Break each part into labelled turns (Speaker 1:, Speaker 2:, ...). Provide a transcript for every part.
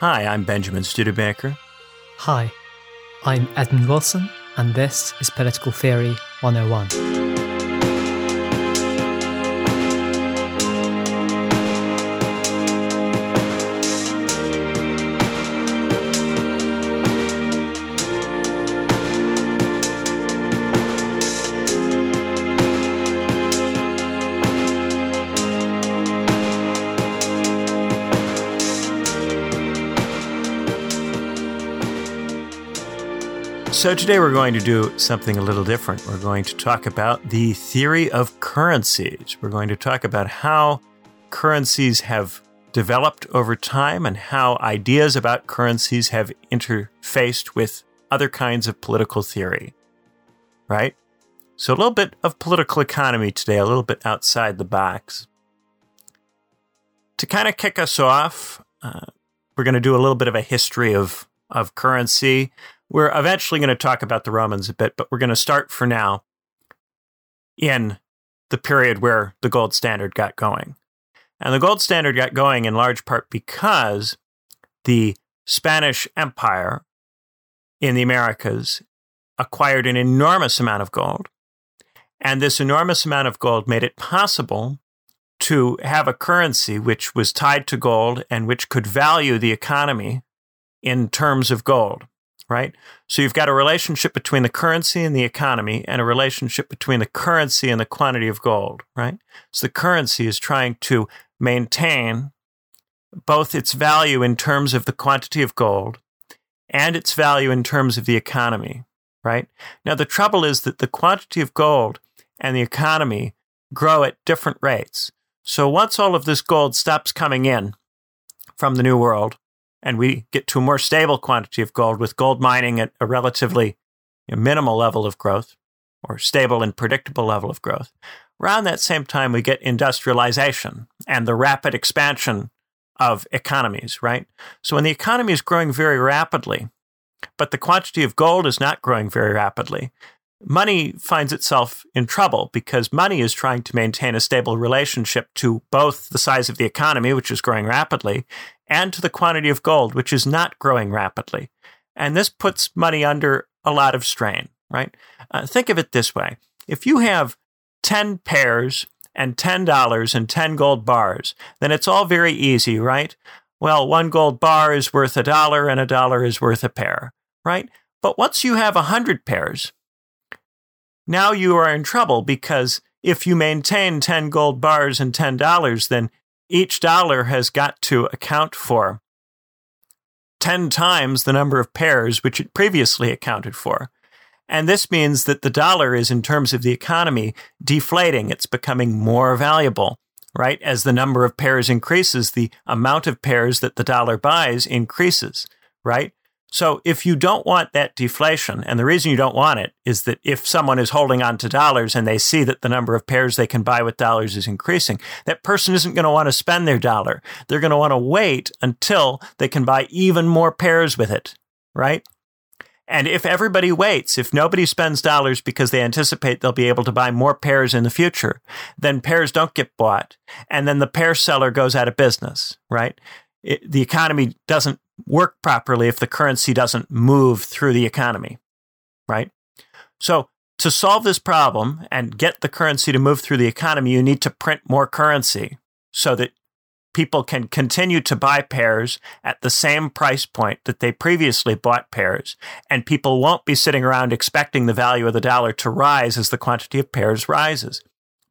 Speaker 1: Hi, I'm Benjamin Studebaker.
Speaker 2: Hi, I'm Edmund Wilson, and this is Political Theory 101.
Speaker 1: So, today we're going to do something a little different. We're going to talk about the theory of currencies. We're going to talk about how currencies have developed over time and how ideas about currencies have interfaced with other kinds of political theory. Right? So, a little bit of political economy today, a little bit outside the box. To kind of kick us off, uh, we're going to do a little bit of a history of, of currency we're eventually going to talk about the Romans a bit, but we're going to start for now in the period where the gold standard got going. And the gold standard got going in large part because the Spanish Empire in the Americas acquired an enormous amount of gold. And this enormous amount of gold made it possible to have a currency which was tied to gold and which could value the economy in terms of gold right? So you've got a relationship between the currency and the economy and a relationship between the currency and the quantity of gold, right? So the currency is trying to maintain both its value in terms of the quantity of gold and its value in terms of the economy, right? Now, the trouble is that the quantity of gold and the economy grow at different rates. So once all of this gold stops coming in from the New World, and we get to a more stable quantity of gold with gold mining at a relatively minimal level of growth or stable and predictable level of growth. Around that same time, we get industrialization and the rapid expansion of economies, right? So when the economy is growing very rapidly, but the quantity of gold is not growing very rapidly, money finds itself in trouble because money is trying to maintain a stable relationship to both the size of the economy, which is growing rapidly, and to the quantity of gold, which is not growing rapidly. And this puts money under a lot of strain, right? Uh, think of it this way if you have 10 pears and $10 and 10 gold bars, then it's all very easy, right? Well, one gold bar is worth a dollar and a dollar is worth a pear, right? But once you have a 100 pears, now you are in trouble because if you maintain 10 gold bars and $10, then each dollar has got to account for 10 times the number of pears which it previously accounted for. And this means that the dollar is, in terms of the economy, deflating. It's becoming more valuable, right? As the number of pears increases, the amount of pears that the dollar buys increases, right? So if you don't want that deflation, and the reason you don't want it is that if someone is holding on to dollars and they see that the number of pears they can buy with dollars is increasing, that person isn't going to want to spend their dollar. They're going to want to wait until they can buy even more pears with it, right? And if everybody waits, if nobody spends dollars because they anticipate they'll be able to buy more pears in the future, then pears don't get bought. And then the pear seller goes out of business, right? It, the economy doesn't work properly if the currency doesn't move through the economy, right? So, to solve this problem and get the currency to move through the economy, you need to print more currency so that people can continue to buy pears at the same price point that they previously bought pears. And people won't be sitting around expecting the value of the dollar to rise as the quantity of pears rises.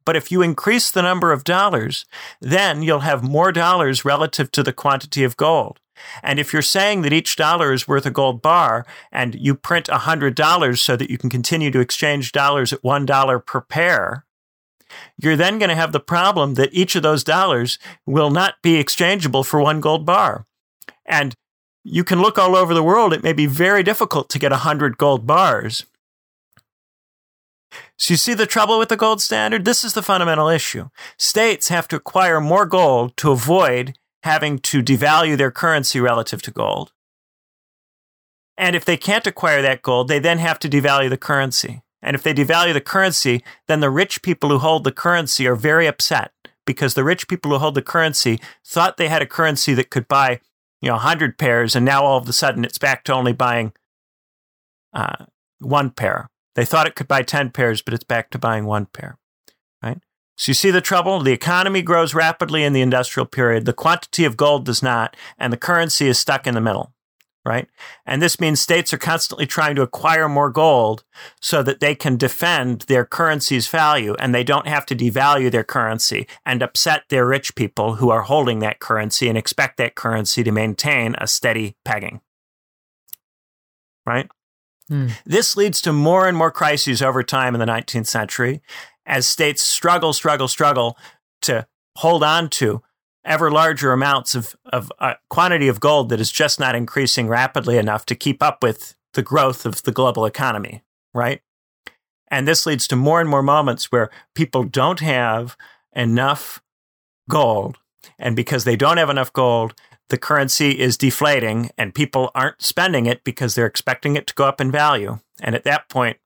Speaker 1: But if you increase the number of dollars, then you'll have more dollars relative to the quantity of gold. And if you're saying that each dollar is worth a gold bar and you print $100 so that you can continue to exchange dollars at $1 per pear, you're then going to have the problem that each of those dollars will not be exchangeable for one gold bar. And you can look all over the world, it may be very difficult to get 100 gold bars. So, you see the trouble with the gold standard? This is the fundamental issue. States have to acquire more gold to avoid having to devalue their currency relative to gold. And if they can't acquire that gold, they then have to devalue the currency. And if they devalue the currency, then the rich people who hold the currency are very upset because the rich people who hold the currency thought they had a currency that could buy you know 100 pears and now all of a sudden it's back to only buying uh, one pear they thought it could buy 10 pears but it's back to buying one pear right so you see the trouble the economy grows rapidly in the industrial period the quantity of gold does not and the currency is stuck in the middle right? And this means states are constantly trying to acquire more gold so that they can defend their currency's value and they don't have to devalue their currency and upset their rich people who are holding that currency and expect that currency to maintain a steady pegging. Right? Mm. This leads to more and more crises over time in the 19th century as states struggle, struggle, struggle to hold on to ever larger amounts of, of uh, quantity of gold that is just not increasing rapidly enough to keep up with the growth of the global economy, right? And this leads to more and more moments where people don't have enough gold. And because they don't have enough gold, the currency is deflating and people aren't spending it because they're expecting it to go up in value. And at that point,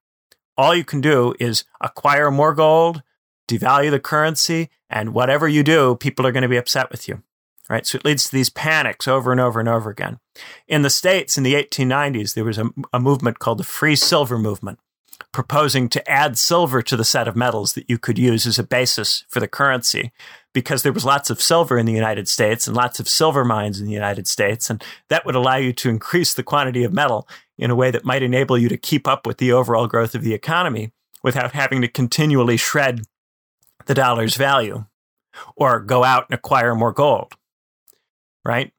Speaker 1: all you can do is acquire more gold, devalue the currency, and whatever you do, people are going to be upset with you. Right. So it leads to these panics over and over and over again. In the States in the 1890s, there was a, a movement called the Free Silver Movement, proposing to add silver to the set of metals that you could use as a basis for the currency because there was lots of silver in the United States and lots of silver mines in the United States. And that would allow you to increase the quantity of metal in a way that might enable you to keep up with the overall growth of the economy without having to continually shred the dollar's value or go out and acquire more gold, right?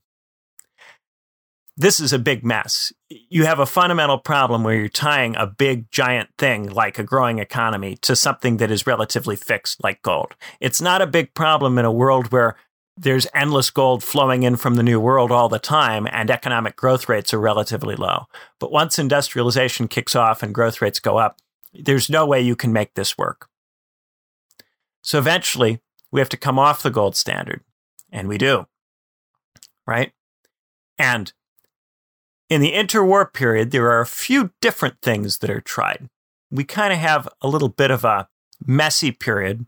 Speaker 1: This is a big mess. You have a fundamental problem where you're tying a big, giant thing like a growing economy to something that is relatively fixed like gold. It's not a big problem in a world where there's endless gold flowing in from the new world all the time and economic growth rates are relatively low. But once industrialization kicks off and growth rates go up, there's no way you can make this work. So eventually, we have to come off the gold standard. And we do. Right? And in the interwar period, there are a few different things that are tried. We kind of have a little bit of a messy period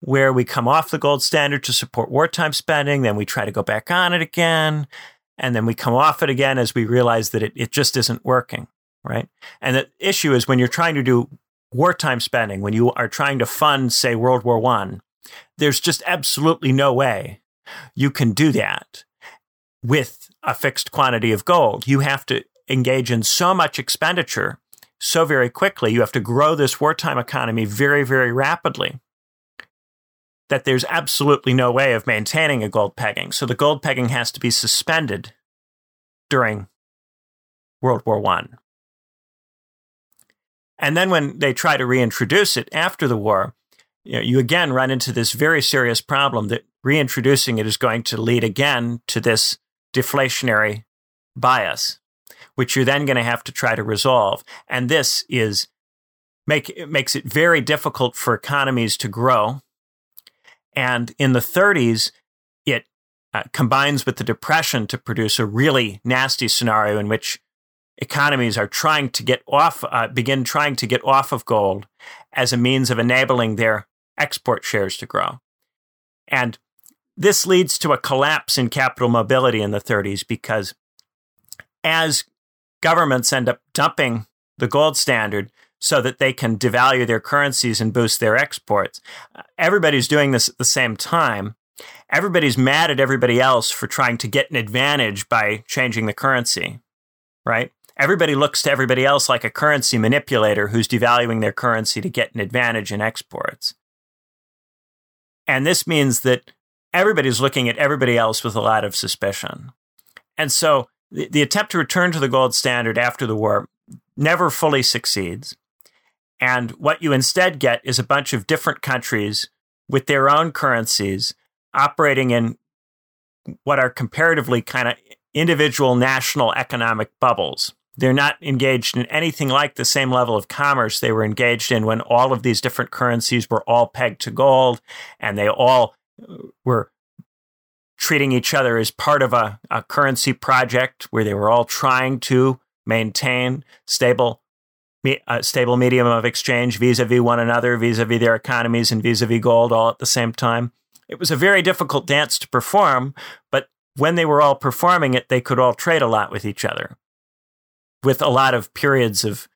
Speaker 1: where we come off the gold standard to support wartime spending, then we try to go back on it again, and then we come off it again as we realize that it, it just isn't working, right? And the issue is when you're trying to do wartime spending, when you are trying to fund, say, World War One, there's just absolutely no way you can do that with a fixed quantity of gold. You have to engage in so much expenditure so very quickly. You have to grow this wartime economy very, very rapidly that there's absolutely no way of maintaining a gold pegging. So the gold pegging has to be suspended during World War One. And then when they try to reintroduce it after the war, you, know, you again run into this very serious problem that reintroducing it is going to lead again to this deflationary bias, which you're then going to have to try to resolve. And this is make it makes it very difficult for economies to grow. And in the 30s, it uh, combines with the depression to produce a really nasty scenario in which economies are trying to get off, uh, begin trying to get off of gold as a means of enabling their export shares to grow. And this leads to a collapse in capital mobility in the 30s because as governments end up dumping the gold standard so that they can devalue their currencies and boost their exports, everybody's doing this at the same time. Everybody's mad at everybody else for trying to get an advantage by changing the currency, right? everybody looks to everybody else like a currency manipulator who's devaluing their currency to get an advantage in exports. And this means that everybody's looking at everybody else with a lot of suspicion. And so the, the attempt to return to the gold standard after the war never fully succeeds. And what you instead get is a bunch of different countries with their own currencies operating in what are comparatively kind of individual national economic bubbles. They're not engaged in anything like the same level of commerce they were engaged in when all of these different currencies were all pegged to gold and they all were treating each other as part of a, a currency project where they were all trying to maintain stable a stable medium of exchange vis-a-vis one another, vis-a-vis their economies and vis-a-vis gold all at the same time. It was a very difficult dance to perform, but when they were all performing it, they could all trade a lot with each other, with a lot of periods of uh,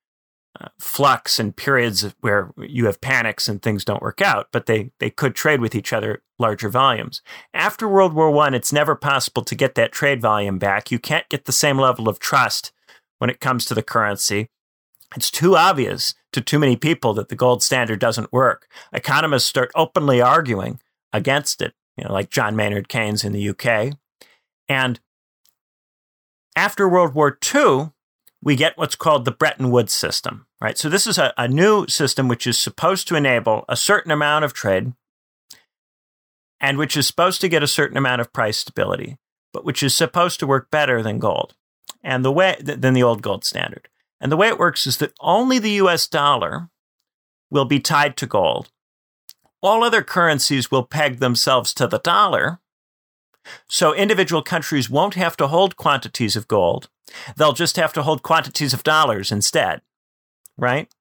Speaker 1: flux and periods where you have panics and things don't work out, but they, they could trade with each other larger volumes. After World War I, it's never possible to get that trade volume back. You can't get the same level of trust when it comes to the currency. It's too obvious to too many people that the gold standard doesn't work. Economists start openly arguing against it, you know, like John Maynard Keynes in the UK. And after World War II, we get what's called the Bretton Woods system, right? So this is a, a new system which is supposed to enable a certain amount of trade and which is supposed to get a certain amount of price stability, but which is supposed to work better than gold and the way than the old gold standard. And the way it works is that only the US dollar will be tied to gold. All other currencies will peg themselves to the dollar. So individual countries won't have to hold quantities of gold. They'll just have to hold quantities of dollars instead. Right?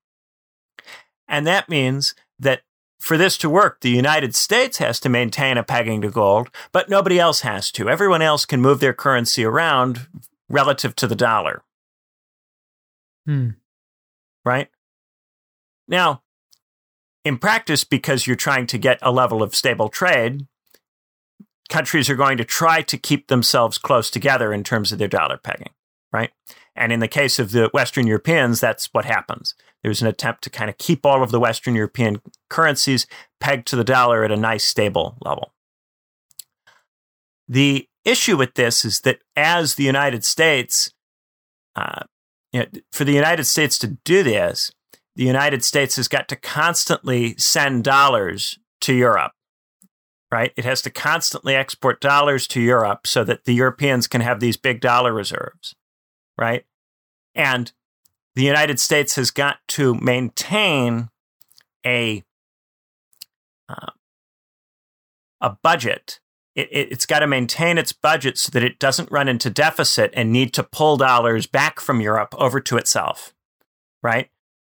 Speaker 1: And that means that for this to work, the United States has to maintain a pegging to gold, but nobody else has to. Everyone else can move their currency around relative to the dollar.
Speaker 2: Hmm.
Speaker 1: Right? Now, in practice, because you're trying to get a level of stable trade, countries are going to try to keep themselves close together in terms of their dollar pegging, right? And in the case of the Western Europeans, that's what happens. There's an attempt to kind of keep all of the Western European currencies pegged to the dollar at a nice, stable level. The issue with this is that as the United States uh, you know, for the United States to do this, the United States has got to constantly send dollars to Europe, right? It has to constantly export dollars to Europe so that the Europeans can have these big dollar reserves, right? And the United States has got to maintain a uh, a budget it, has got to maintain its budget so that it doesn't run into deficit and need to pull dollars back from Europe over to itself, right?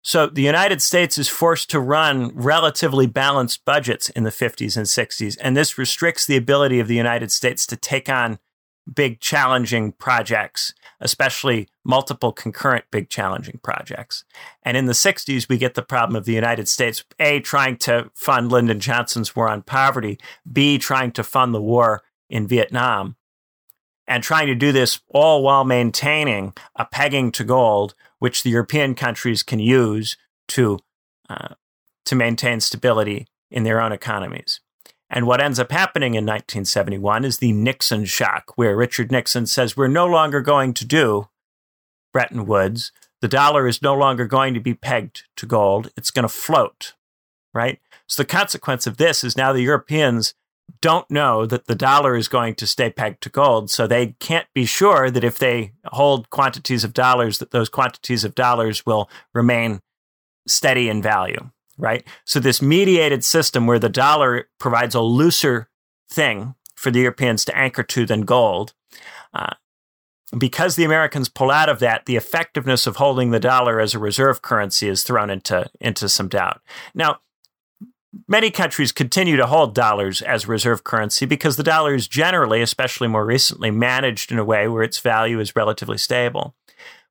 Speaker 1: So the United States is forced to run relatively balanced budgets in the 50s and 60s, and this restricts the ability of the United States to take on big challenging projects, especially multiple concurrent big challenging projects. And in the 60s, we get the problem of the United States, A, trying to fund Lyndon Johnson's war on poverty, B, trying to fund the war in Vietnam, and trying to do this all while maintaining a pegging to gold, which the European countries can use to, uh, to maintain stability in their own economies. And what ends up happening in 1971 is the Nixon shock, where Richard Nixon says, We're no longer going to do Bretton Woods. The dollar is no longer going to be pegged to gold. It's going to float, right? So the consequence of this is now the Europeans don't know that the dollar is going to stay pegged to gold. So they can't be sure that if they hold quantities of dollars, that those quantities of dollars will remain steady in value right? So this mediated system where the dollar provides a looser thing for the Europeans to anchor to than gold. Uh, because the Americans pull out of that, the effectiveness of holding the dollar as a reserve currency is thrown into, into some doubt. Now, many countries continue to hold dollars as reserve currency because the dollar is generally, especially more recently, managed in a way where its value is relatively stable.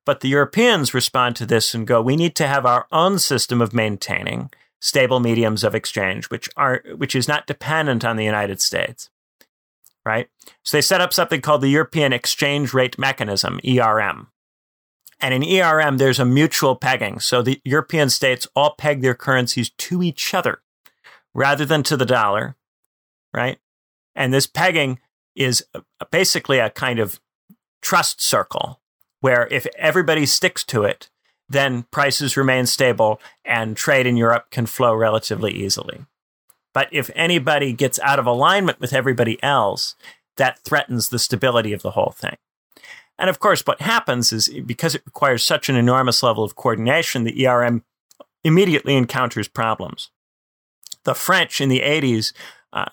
Speaker 1: But the Europeans respond to this and go, we need to have our own system of maintaining stable mediums of exchange, which are which is not dependent on the United States. Right? So they set up something called the European Exchange Rate Mechanism, ERM. And in ERM, there's a mutual pegging. So the European states all peg their currencies to each other rather than to the dollar, right? And this pegging is basically a kind of trust circle where if everybody sticks to it, then prices remain stable and trade in Europe can flow relatively easily. But if anybody gets out of alignment with everybody else, that threatens the stability of the whole thing. And of course, what happens is because it requires such an enormous level of coordination, the ERM immediately encounters problems. The French in the 80s uh,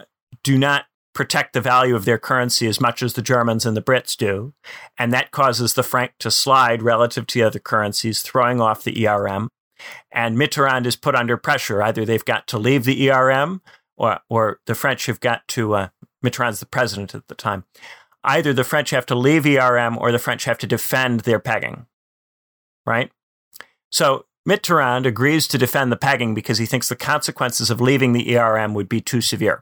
Speaker 1: do not protect the value of their currency as much as the Germans and the Brits do. And that causes the franc to slide relative to the other currencies, throwing off the ERM. And Mitterrand is put under pressure. Either they've got to leave the ERM or, or the French have got to, uh, Mitterrand's the president at the time, either the French have to leave ERM or the French have to defend their pegging. Right? So Mitterrand agrees to defend the pegging because he thinks the consequences of leaving the ERM would be too severe.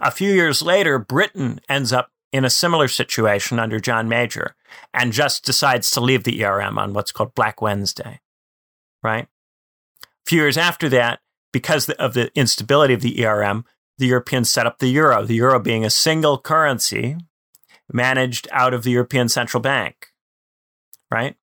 Speaker 1: A few years later, Britain ends up in a similar situation under John Major and just decides to leave the ERM on what's called Black Wednesday. Right? A few years after that, because of the instability of the ERM, the Europeans set up the euro, the euro being a single currency managed out of the European Central Bank. Right?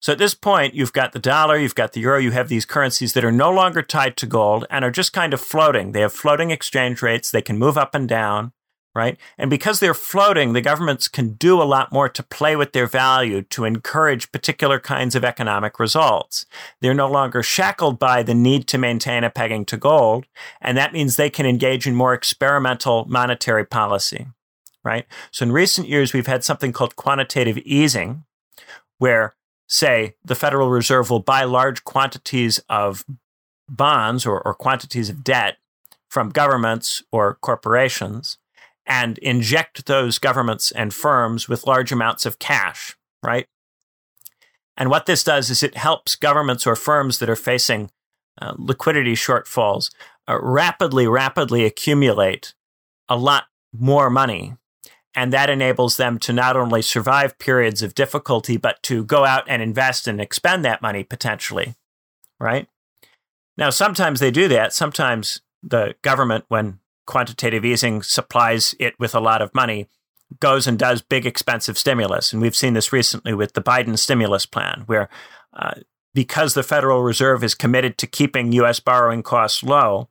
Speaker 1: So at this point, you've got the dollar, you've got the euro, you have these currencies that are no longer tied to gold and are just kind of floating. They have floating exchange rates, they can move up and down, right? And because they're floating, the governments can do a lot more to play with their value to encourage particular kinds of economic results. They're no longer shackled by the need to maintain a pegging to gold, and that means they can engage in more experimental monetary policy, right? So in recent years, we've had something called quantitative easing, where say the Federal Reserve will buy large quantities of bonds or, or quantities of debt from governments or corporations and inject those governments and firms with large amounts of cash, right? And what this does is it helps governments or firms that are facing uh, liquidity shortfalls uh, rapidly, rapidly accumulate a lot more money and that enables them to not only survive periods of difficulty, but to go out and invest and expend that money potentially. Right? Now, sometimes they do that. Sometimes the government, when quantitative easing supplies it with a lot of money, goes and does big expensive stimulus. And we've seen this recently with the Biden stimulus plan, where uh, because the Federal Reserve is committed to keeping US borrowing costs low,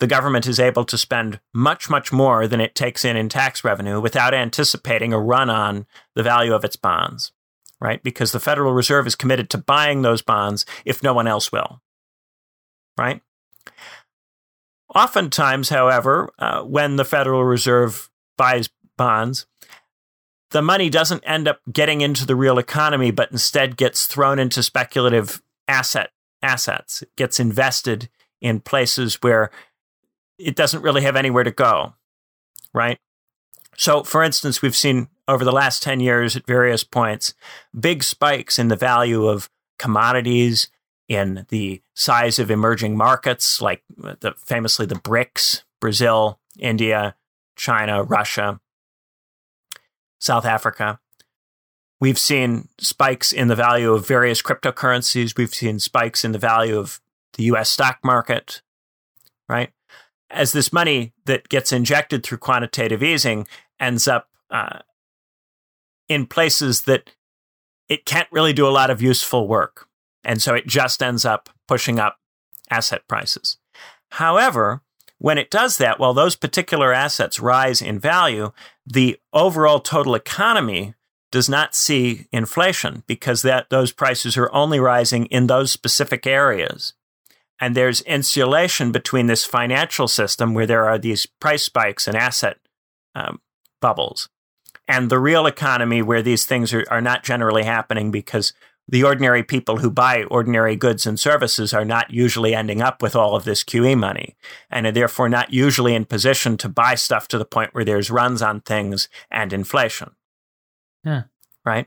Speaker 1: the government is able to spend much, much more than it takes in in tax revenue without anticipating a run on the value of its bonds, right? Because the Federal Reserve is committed to buying those bonds if no one else will, right? Oftentimes, however, uh, when the Federal Reserve buys bonds, the money doesn't end up getting into the real economy, but instead gets thrown into speculative asset assets. It gets invested in places where it doesn't really have anywhere to go, right? So, for instance, we've seen over the last 10 years at various points big spikes in the value of commodities, in the size of emerging markets, like the, famously the BRICS Brazil, India, China, Russia, South Africa. We've seen spikes in the value of various cryptocurrencies. We've seen spikes in the value of the US stock market, right? As this money that gets injected through quantitative easing ends up uh, in places that it can't really do a lot of useful work. And so it just ends up pushing up asset prices. However, when it does that, while those particular assets rise in value, the overall total economy does not see inflation because that those prices are only rising in those specific areas. And there's insulation between this financial system where there are these price spikes and asset um, bubbles and the real economy where these things are, are not generally happening because the ordinary people who buy ordinary goods and services are not usually ending up with all of this QE money and are therefore not usually in position to buy stuff to the point where there's runs on things and inflation.
Speaker 2: Yeah.
Speaker 1: Right?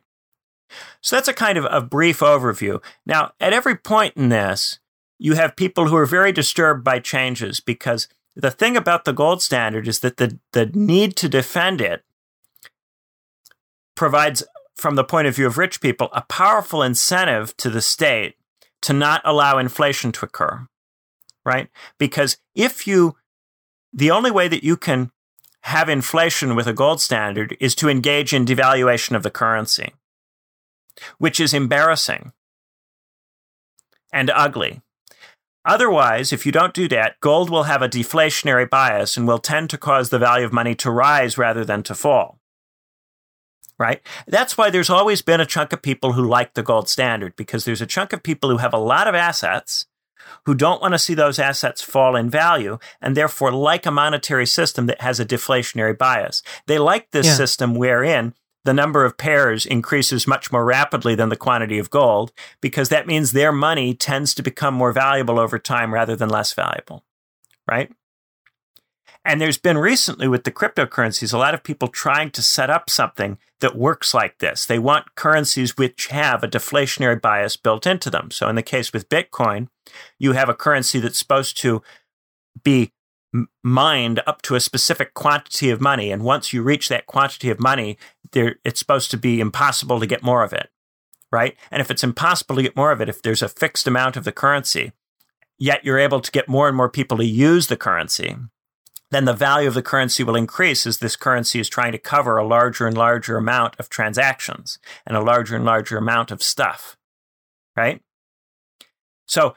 Speaker 1: So that's a kind of a brief overview. Now, at every point in this, you have people who are very disturbed by changes because the thing about the gold standard is that the, the need to defend it provides, from the point of view of rich people, a powerful incentive to the state to not allow inflation to occur, right? Because if you, the only way that you can have inflation with a gold standard is to engage in devaluation of the currency, which is embarrassing and ugly. Otherwise, if you don't do that, gold will have a deflationary bias and will tend to cause the value of money to rise rather than to fall. Right? That's why there's always been a chunk of people who like the gold standard because there's a chunk of people who have a lot of assets who don't want to see those assets fall in value and therefore like a monetary system that has a deflationary bias. They like this yeah. system wherein the number of pears increases much more rapidly than the quantity of gold because that means their money tends to become more valuable over time rather than less valuable. Right? And there's been recently with the cryptocurrencies, a lot of people trying to set up something that works like this. They want currencies which have a deflationary bias built into them. So in the case with Bitcoin, you have a currency that's supposed to be mined up to a specific quantity of money. And once you reach that quantity of money, there, it's supposed to be impossible to get more of it, right? And if it's impossible to get more of it, if there's a fixed amount of the currency, yet you're able to get more and more people to use the currency, then the value of the currency will increase as this currency is trying to cover a larger and larger amount of transactions and a larger and larger amount of stuff, right? So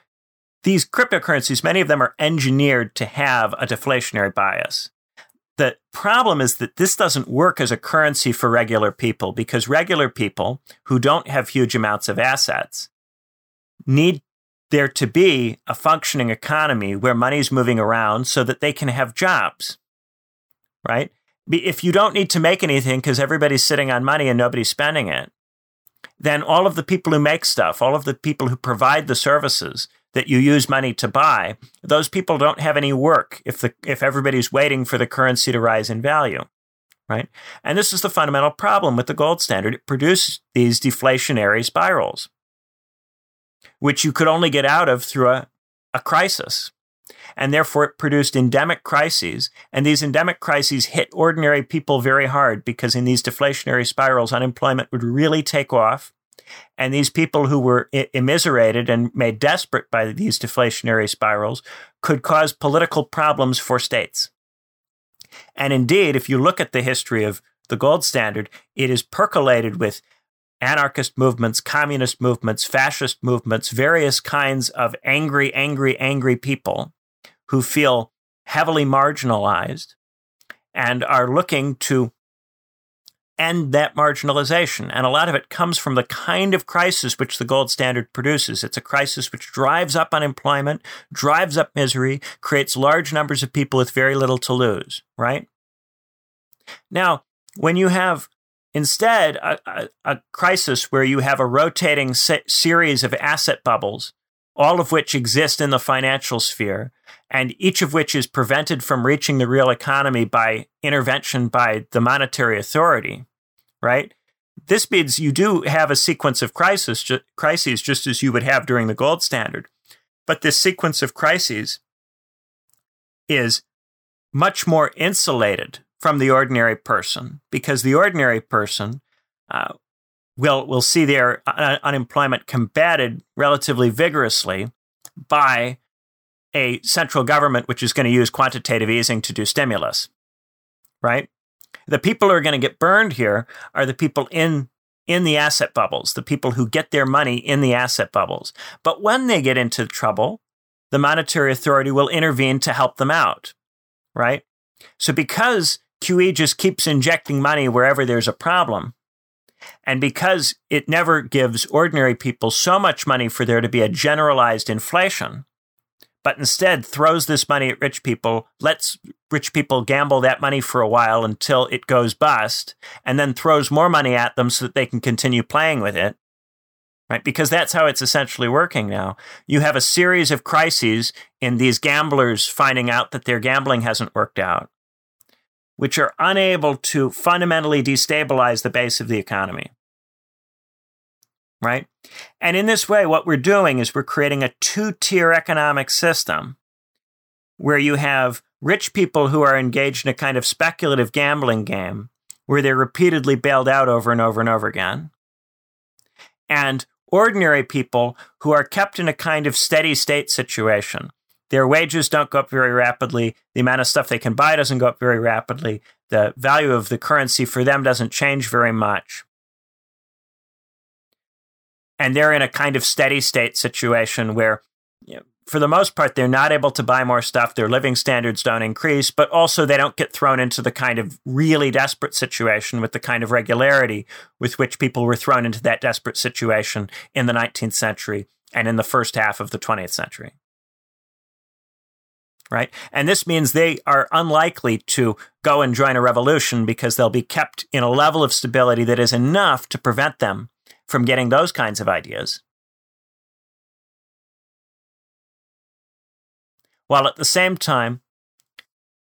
Speaker 1: these cryptocurrencies, many of them are engineered to have a deflationary bias. The problem is that this doesn't work as a currency for regular people because regular people who don't have huge amounts of assets need there to be a functioning economy where money's moving around so that they can have jobs, right? If you don't need to make anything because everybody's sitting on money and nobody's spending it, then all of the people who make stuff, all of the people who provide the services that you use money to buy, those people don't have any work if the if everybody's waiting for the currency to rise in value. Right? And this is the fundamental problem with the gold standard. It produces these deflationary spirals which you could only get out of through a, a crisis. And therefore, it produced endemic crises. And these endemic crises hit ordinary people very hard because in these deflationary spirals, unemployment would really take off. And these people who were immiserated and made desperate by these deflationary spirals could cause political problems for states. And indeed, if you look at the history of the gold standard, it is percolated with anarchist movements, communist movements, fascist movements, various kinds of angry, angry, angry people who feel heavily marginalized and are looking to end that marginalization. And a lot of it comes from the kind of crisis which the gold standard produces. It's a crisis which drives up unemployment, drives up misery, creates large numbers of people with very little to lose, right? Now, when you have Instead, a, a, a crisis where you have a rotating se- series of asset bubbles, all of which exist in the financial sphere, and each of which is prevented from reaching the real economy by intervention by the monetary authority, right? This means you do have a sequence of crisis, ju- crises just as you would have during the gold standard. But this sequence of crises is much more insulated from the ordinary person because the ordinary person uh, will we'll see their un- unemployment combated relatively vigorously by a central government which is going to use quantitative easing to do stimulus right the people who are going to get burned here are the people in in the asset bubbles the people who get their money in the asset bubbles but when they get into trouble the monetary authority will intervene to help them out right so because QE just keeps injecting money wherever there's a problem. And because it never gives ordinary people so much money for there to be a generalized inflation, but instead throws this money at rich people, lets rich people gamble that money for a while until it goes bust, and then throws more money at them so that they can continue playing with it. Right? Because that's how it's essentially working now. You have a series of crises in these gamblers finding out that their gambling hasn't worked out which are unable to fundamentally destabilize the base of the economy. Right? And in this way, what we're doing is we're creating a two tier economic system where you have rich people who are engaged in a kind of speculative gambling game where they're repeatedly bailed out over and over and over again. And ordinary people who are kept in a kind of steady state situation their wages don't go up very rapidly. The amount of stuff they can buy doesn't go up very rapidly. The value of the currency for them doesn't change very much. And they're in a kind of steady state situation where, you know, for the most part, they're not able to buy more stuff. Their living standards don't increase, but also they don't get thrown into the kind of really desperate situation with the kind of regularity with which people were thrown into that desperate situation in the 19th century and in the first half of the 20th century right? And this means they are unlikely to go and join a revolution because they'll be kept in a level of stability that is enough to prevent them from getting those kinds of ideas. While at the same time,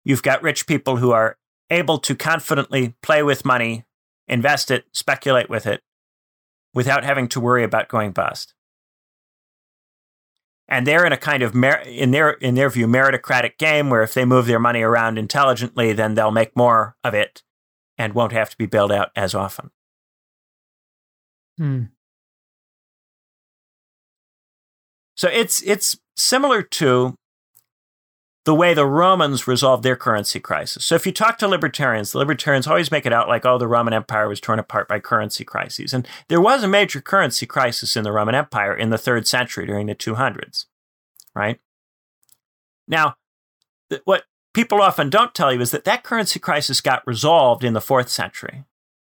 Speaker 1: you've got rich people who are able to confidently play with money, invest it, speculate with it, without having to worry about going bust. And they're in a kind of mer- in their in their view meritocratic game where if they move their money around intelligently, then they'll make more of it and won't have to be bailed out as often.
Speaker 2: Hmm.
Speaker 1: So it's it's similar to the way the Romans resolved their currency crisis. So if you talk to libertarians, the libertarians always make it out like, oh, the Roman Empire was torn apart by currency crises. And there was a major currency crisis in the Roman Empire in the third century during the 200s, right? Now, th- what people often don't tell you is that that currency crisis got resolved in the fourth century.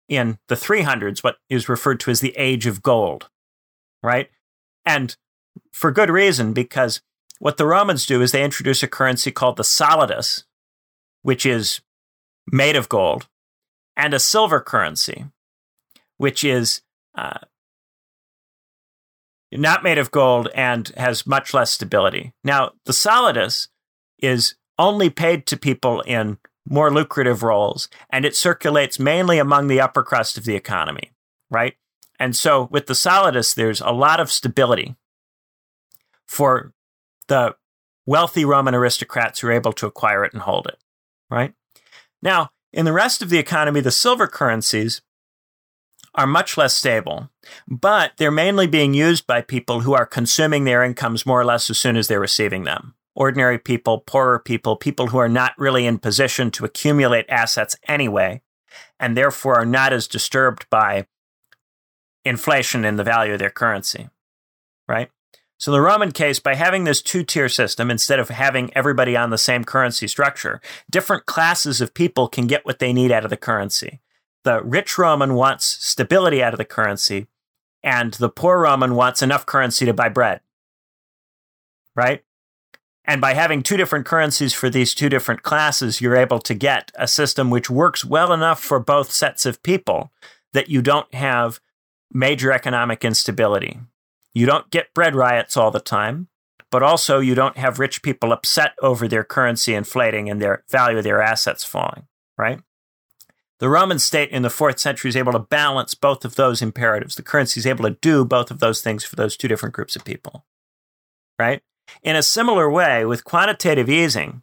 Speaker 1: In the 300s, what is referred to as the Age of Gold, right? And for good reason, because what the Romans do is they introduce a currency called the solidus, which is made of gold, and a silver currency, which is uh, not made of gold and has much less stability. Now, the solidus is only paid to people in more lucrative roles, and it circulates mainly among the upper crust of the economy, right? And so with the solidus, there's a lot of stability for the wealthy Roman aristocrats who are able to acquire it and hold it, right? Now, in the rest of the economy, the silver currencies are much less stable, but they're mainly being used by people who are consuming their incomes more or less as soon as they're receiving them. Ordinary people, poorer people, people who are not really in position to accumulate assets anyway, and therefore are not as disturbed by inflation in the value of their currency, right? So, the Roman case, by having this two tier system, instead of having everybody on the same currency structure, different classes of people can get what they need out of the currency. The rich Roman wants stability out of the currency, and the poor Roman wants enough currency to buy bread. Right? And by having two different currencies for these two different classes, you're able to get a system which works well enough for both sets of people that you don't have major economic instability. You don't get bread riots all the time, but also you don't have rich people upset over their currency inflating and their value of their assets falling, right? The Roman state in the fourth century is able to balance both of those imperatives. The currency is able to do both of those things for those two different groups of people, right? In a similar way, with quantitative easing,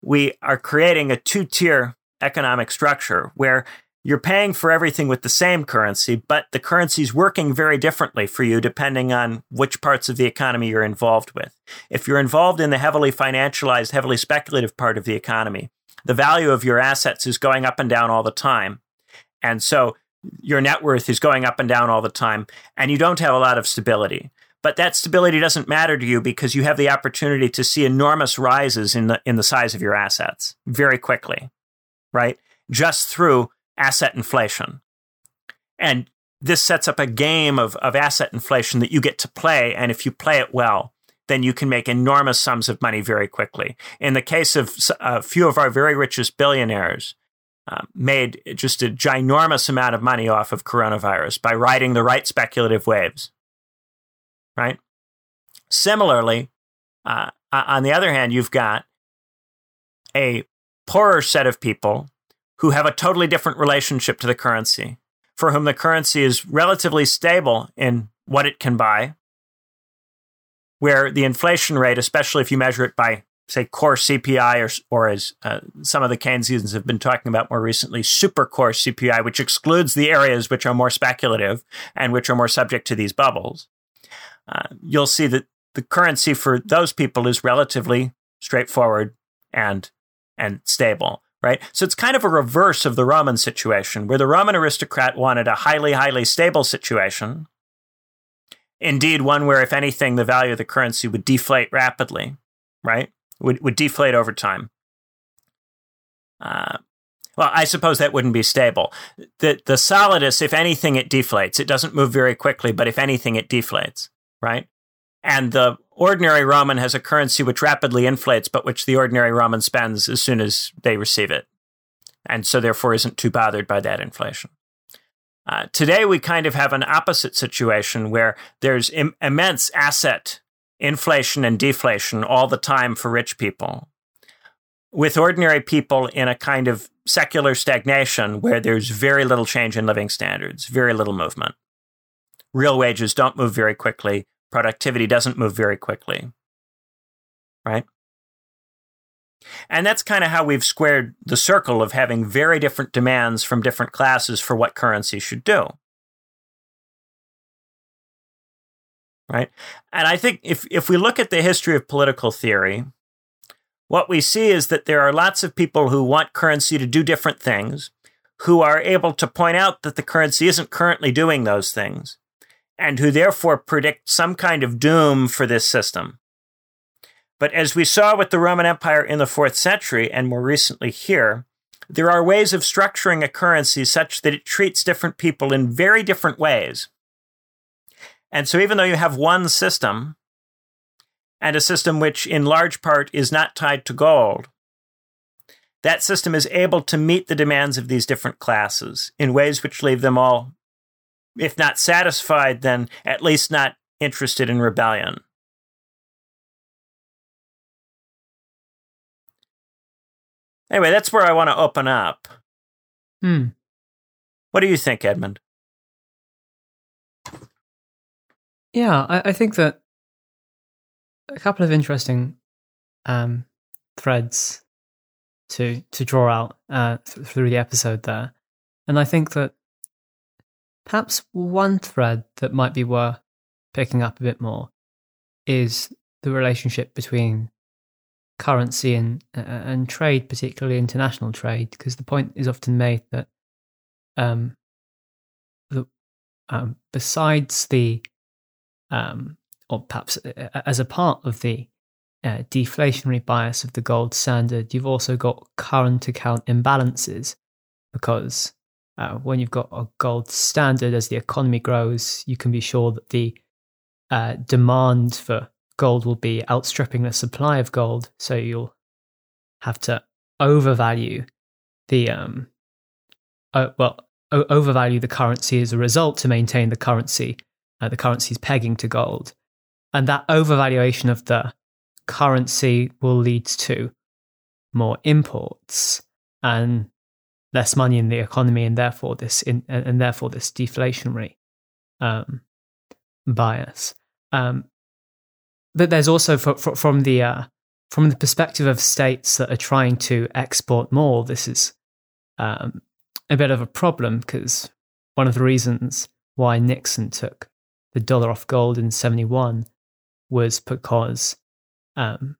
Speaker 1: we are creating a two tier economic structure where you're paying for everything with the same currency, but the currency is working very differently for you depending on which parts of the economy you're involved with. If you're involved in the heavily financialized, heavily speculative part of the economy, the value of your assets is going up and down all the time. And so your net worth is going up and down all the time, and you don't have a lot of stability. But that stability doesn't matter to you because you have the opportunity to see enormous rises in the in the size of your assets very quickly, right? Just through asset inflation. And this sets up a game of, of asset inflation that you get to play. And if you play it well, then you can make enormous sums of money very quickly. In the case of a few of our very richest billionaires, uh, made just a ginormous amount of money off of coronavirus by riding the right speculative waves. Right? Similarly, uh, on the other hand, you've got a poorer set of people who have a totally different relationship to the currency, for whom the currency is relatively stable in what it can buy, where the inflation rate, especially if you measure it by, say, core CPI, or, or as uh, some of the Keynesians have been talking about more recently, super core CPI, which excludes the areas which are more speculative and which are more subject to these bubbles, uh, you'll see that the currency for those people is relatively straightforward and and stable right? So it's kind of a reverse of the Roman situation, where the Roman aristocrat wanted a highly, highly stable situation. Indeed, one where, if anything, the value of the currency would deflate rapidly, right? Would, would deflate over time. Uh, well, I suppose that wouldn't be stable. The, the solidus, if anything, it deflates. It doesn't move very quickly, but if anything, it deflates, right? And the ordinary Roman has a currency which rapidly inflates, but which the ordinary Roman spends as soon as they receive it. And so, therefore, isn't too bothered by that inflation. Uh, today, we kind of have an opposite situation where there's Im- immense asset inflation and deflation all the time for rich people. with ordinary people in a kind of secular stagnation where there's very little change in living standards, very little movement. Real wages don't move very quickly, productivity doesn't move very quickly. Right? And that's kind of how we've squared the circle of having very different demands from different classes for what currency should do. Right? And I think if, if we look at the history of political theory, what we see is that there are lots of people who want currency to do different things, who are able to point out that the currency isn't currently doing those things, and who therefore predict some kind of doom for this system. But as we saw with the Roman Empire in the fourth century, and more recently here, there are ways of structuring a currency such that it treats different people in very different ways. And so, even though you have one system, and a system which in large part is not tied to gold, that system is able to meet the demands of these different classes in ways which leave them all, if not satisfied, then at least not interested in rebellion. Anyway, that's where I want to open up.
Speaker 2: Hmm.
Speaker 1: What do you think, Edmund?
Speaker 2: Yeah, I, I think that a couple of interesting um, threads to to draw out uh, th- through the episode there, and I think that perhaps one thread that might be worth picking up a bit more is the relationship between currency and uh, and trade, particularly international trade, because the point is often made that um, the, um, besides the um, or perhaps uh, uh, as a part of the uh, deflationary bias of the gold standard, you've also got current account imbalances because uh, when you've got a gold standard, as the economy grows, you can be sure that the uh, demand for gold will be outstripping the supply of gold. So you'll have to overvalue the um, uh, well, o- overvalue the currency as a result to maintain the currency, uh, the currency's pegging to gold, and that overvaluation of the currency will lead to more imports and less money in the economy, and therefore this in, and therefore this deflationary um, bias. Um, but there's also for, for, from the uh, from the perspective of states that are trying to export more, this is um, a bit of a problem because one of the reasons why Nixon took the dollar off gold in '71 was because um,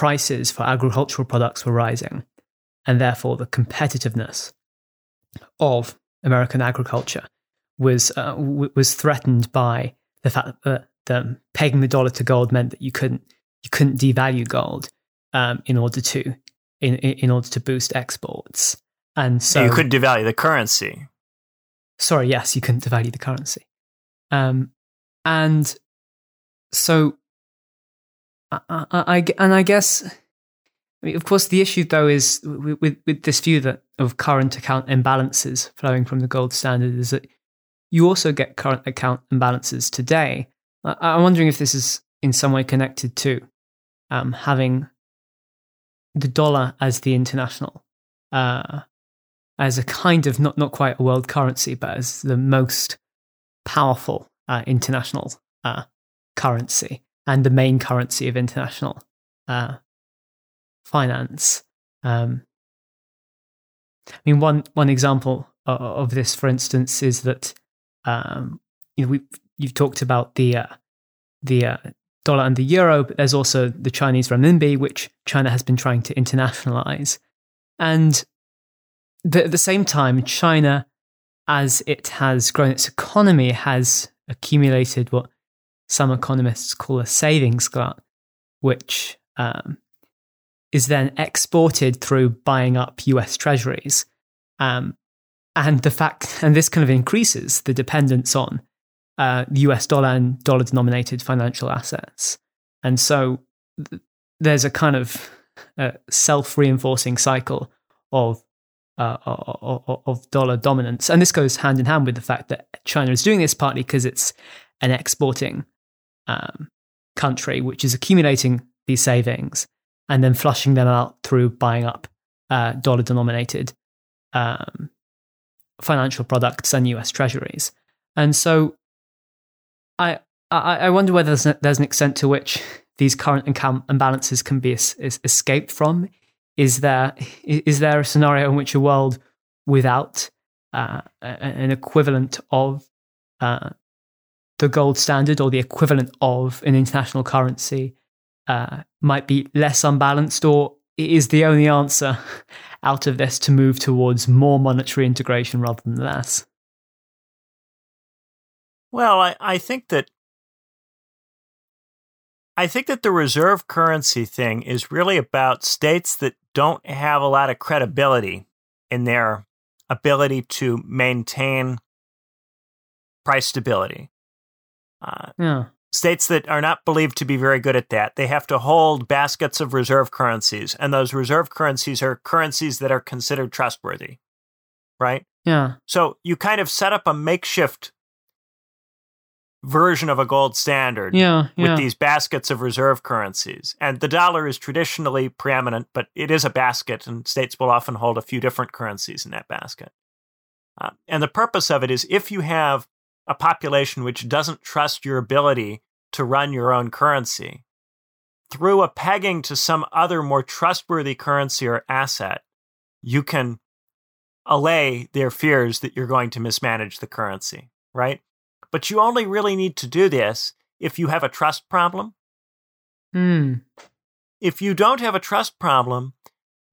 Speaker 2: prices for agricultural products were rising, and therefore the competitiveness of American agriculture was uh, w- was threatened by the fact that the, pegging the dollar to gold meant that you couldn't you couldn't devalue gold um, in order to in in order to boost exports, and so
Speaker 1: you could devalue the currency.
Speaker 2: Sorry, yes, you couldn't devalue the currency, um, and so I, I, I and I guess I mean, of course, the issue though is with, with this view that of current account imbalances flowing from the gold standard is that you also get current account imbalances today. I'm wondering if this is in some way connected to um, having the dollar as the international, uh, as a kind of not not quite a world currency, but as the most powerful uh, international uh, currency and the main currency of international uh, finance. Um, I mean, one one example of this, for instance, is that um, you know, we you've talked about the uh, the uh, dollar and the euro, but there's also the Chinese renminbi, which China has been trying to internationalize. And at the same time, China, as it has grown its economy, has accumulated what some economists call a savings glut, which um, is then exported through buying up US treasuries. Um, and the fact, and this kind of increases the dependence on uh, US dollar and dollar denominated financial assets. And so th- there's a kind of uh, self reinforcing cycle of, uh, of, of dollar dominance. And this goes hand in hand with the fact that China is doing this partly because it's an exporting um, country, which is accumulating these savings and then flushing them out through buying up uh, dollar denominated um, financial products and US treasuries. And so I, I, I wonder whether there's, there's, an extent to which these current imbalances can be es- es- escaped from. Is there, is there a scenario in which a world without uh, an equivalent of uh, the gold standard or the equivalent of an international currency uh, might be less unbalanced, or is the only answer out of this to move towards more monetary integration rather than less?
Speaker 1: Well, I, I think that I think that the reserve currency thing is really about states that don't have a lot of credibility in their ability to maintain price stability.
Speaker 2: Uh, yeah.
Speaker 1: States that are not believed to be very good at that, they have to hold baskets of reserve currencies, and those reserve currencies are currencies that are considered trustworthy, right?
Speaker 2: Yeah.
Speaker 1: So you kind of set up a makeshift version of a gold standard
Speaker 2: yeah,
Speaker 1: yeah. with these baskets of reserve currencies. And the dollar is traditionally preeminent, but it is a basket, and states will often hold a few different currencies in that basket. Uh, and the purpose of it is if you have a population which doesn't trust your ability to run your own currency, through a pegging to some other more trustworthy currency or asset, you can allay their fears that you're going to mismanage the currency, right? But you only really need to do this if you have a trust problem.
Speaker 2: Hmm.
Speaker 1: If you don't have a trust problem,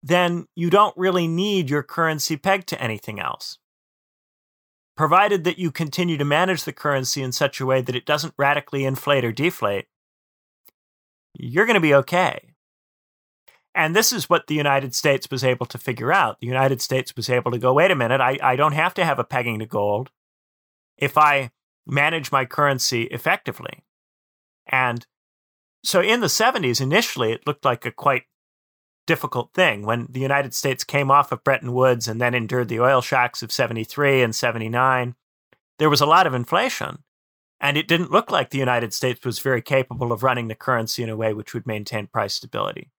Speaker 1: then you don't really need your currency pegged to anything else provided that you continue to manage the currency in such a way that it doesn't radically inflate or deflate, you're going to be okay. And this is what the United States was able to figure out. The United States was able to go, wait a minute, I, I don't have to have a pegging to gold if I manage my currency effectively. And so in the 70s, initially, it looked like a quite difficult thing. When the United States came off of Bretton Woods and then endured the oil shocks of 73 and 79, there was a lot of inflation. And it didn't look like the United States was very capable of running the currency in a way which would maintain price stability.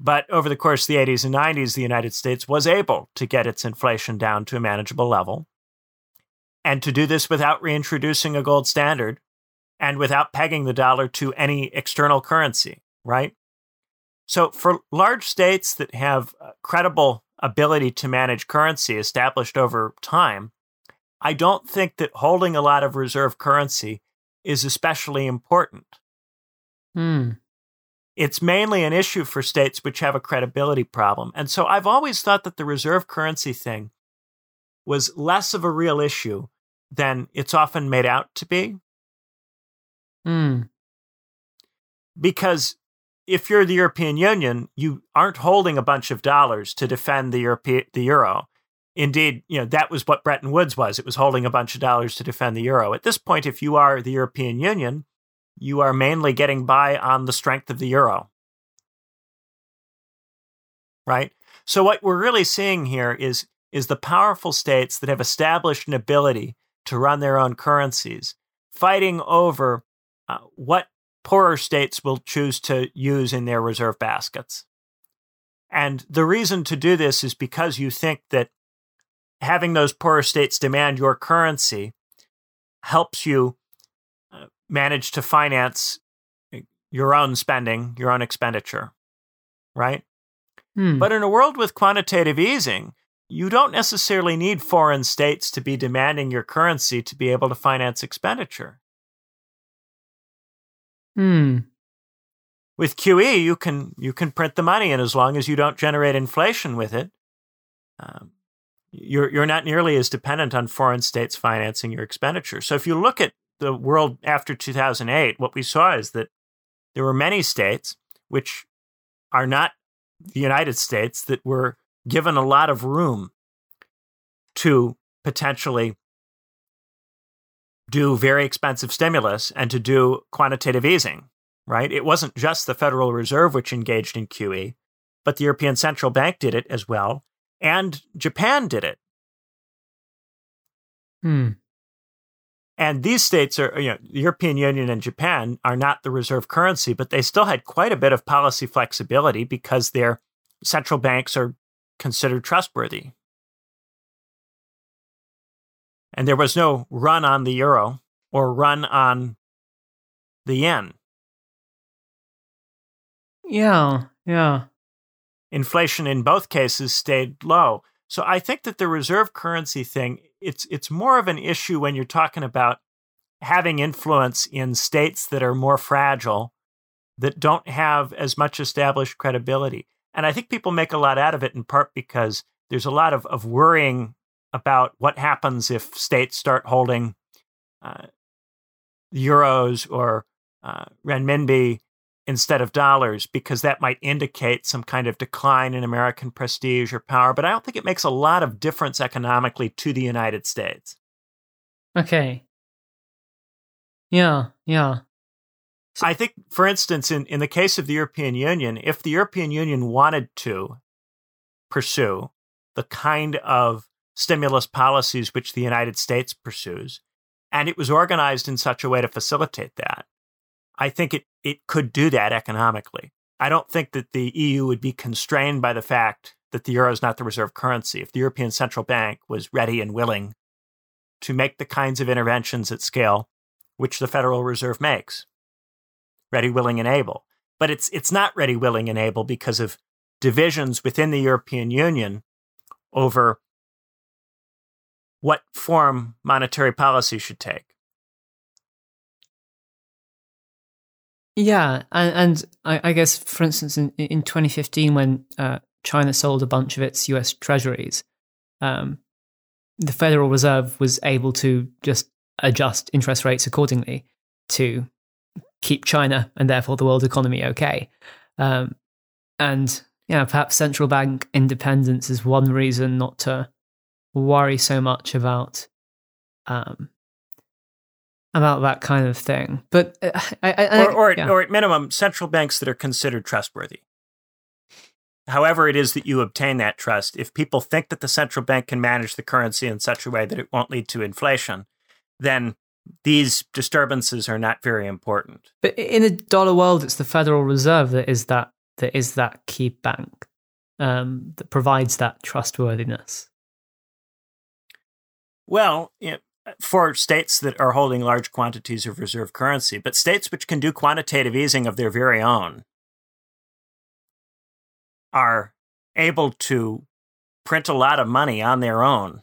Speaker 1: But over the course of the 80s and 90s, the United States was able to get its inflation down to a manageable level. And to do this without reintroducing a gold standard and without pegging the dollar to any external currency, right? So, for large states that have credible ability to manage currency established over time, I don't think that holding a lot of reserve currency is especially important.
Speaker 2: Hmm.
Speaker 1: It's mainly an issue for states which have a credibility problem. And so I've always thought that the reserve currency thing was less of a real issue than it's often made out to be.
Speaker 2: Hmm.
Speaker 1: Because if you're the European Union, you aren't holding a bunch of dollars to defend the Europe, the euro. Indeed, you know that was what Bretton Woods was. It was holding a bunch of dollars to defend the euro. At this point, if you are the European Union, you are mainly getting by on the strength of the euro. Right? So what we're really seeing here is is the powerful states that have established an ability to run their own currencies fighting over uh, what poorer states will choose to use in their reserve baskets. And the reason to do this is because you think that having those poorer states demand your currency helps you uh, manage to finance uh, your own spending, your own expenditure, right?
Speaker 2: Hmm.
Speaker 1: But in a world with quantitative easing, you don't necessarily need foreign states to be demanding your currency to be able to finance expenditure.
Speaker 2: Hmm.
Speaker 1: With QE, you can you can print the money, and as long as you don't generate inflation with it, um, you're you're not nearly as dependent on foreign states financing your expenditure. So if you look at the world after 2008, what we saw is that there were many states which are not the United States that were given a lot of room to potentially do very expensive stimulus and to do quantitative easing, right? It wasn't just the Federal Reserve which engaged in QE, but the European Central Bank did it as well, and Japan did it.
Speaker 2: Hmm.
Speaker 1: And these states are, you know, the European Union and Japan are not the reserve currency, but they still had quite a bit of policy flexibility because their central banks are considered trustworthy. And there was no run on the euro or run on the yen.
Speaker 2: Yeah, yeah.
Speaker 1: Inflation in both cases stayed low. So I think that the reserve currency thing, it's it's more of an issue when you're talking about having influence in states that are more fragile, that don't have as much established credibility. And I think people make a lot out of it in part because there's a lot of, of worrying about what happens if states start holding uh, euros or uh, renminbi instead of dollars because that might indicate some kind of decline in American prestige or power. But I don't think it makes a lot of difference economically to the United States.
Speaker 2: Okay. Yeah, yeah.
Speaker 1: So, I think, for instance, in, in the case of the European Union, if the European Union wanted to pursue the kind of stimulus policies which the United States pursues, and it was organized in such a way to facilitate that, I think it, it could do that economically. I don't think that the EU would be constrained by the fact that the euro is not the reserve currency. If the European Central Bank was ready and willing to make the kinds of interventions at scale which the Federal Reserve makes, ready, willing, and able. But it's it's not ready, willing, and able because of divisions within the European Union over what form monetary policy should take.
Speaker 2: Yeah, and, and I, I, guess, for instance, in, in 2015, when uh, China sold a bunch of its U.S. treasuries, um, the Federal Reserve was able to just adjust interest rates accordingly to keep China and therefore the world economy okay. Um, and yeah, perhaps central bank independence is one reason not to worry so much about um, about that kind of thing. But uh, I, I,
Speaker 1: or or,
Speaker 2: yeah.
Speaker 1: or at minimum, central banks that are considered trustworthy. However, it is that you obtain that trust, if people think that the central bank can manage the currency in such a way that it won't lead to inflation, then these disturbances are not very important.
Speaker 2: But in a dollar world, it's the Federal Reserve that is that that is that key bank um, that provides that trustworthiness.
Speaker 1: Well, for states that are holding large quantities of reserve currency, but states which can do quantitative easing of their very own are able to print a lot of money on their own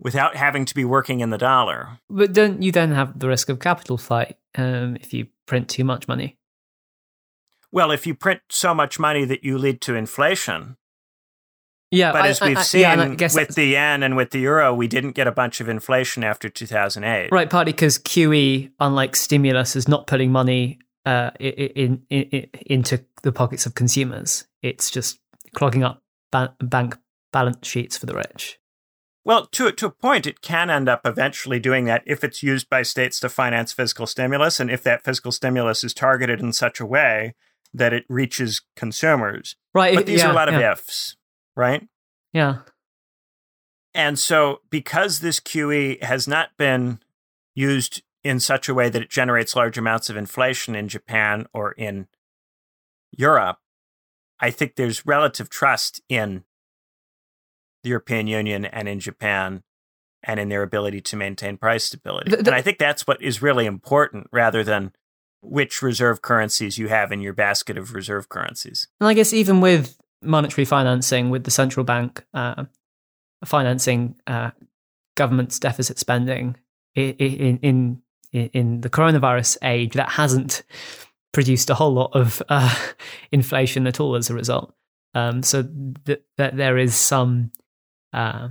Speaker 1: without having to be working in the dollar.
Speaker 2: But don't you then have the risk of capital flight um, if you print too much money?
Speaker 1: Well, if you print so much money that you lead to inflation,
Speaker 2: yeah,
Speaker 1: but
Speaker 2: I,
Speaker 1: as we've
Speaker 2: I,
Speaker 1: seen
Speaker 2: yeah, with
Speaker 1: the yen and with the euro, we didn't get a bunch of inflation after 2008.
Speaker 2: Right, partly because QE, unlike stimulus, is not putting money uh, in, in, in, into the pockets of consumers. It's just clogging up ba- bank balance sheets for the rich.
Speaker 1: Well, to to a point, it can end up eventually doing that if it's used by states to finance fiscal stimulus, and if that fiscal stimulus is targeted in such a way that it reaches consumers.
Speaker 2: Right,
Speaker 1: but these
Speaker 2: yeah,
Speaker 1: are a lot
Speaker 2: yeah.
Speaker 1: of ifs right?
Speaker 2: Yeah.
Speaker 1: And so, because this QE has not been used in such a way that it generates large amounts of inflation in Japan or in Europe, I think there's relative trust in the European Union and in Japan and in their ability to maintain price stability. The, the, and I think that's what is really important rather than which reserve currencies you have in your basket of reserve currencies.
Speaker 2: And I guess even with monetary financing with the central bank uh, financing uh, government's deficit spending in, in in the coronavirus age that hasn't produced a whole lot of uh, inflation at all as a result. Um, so that th- there is some uh,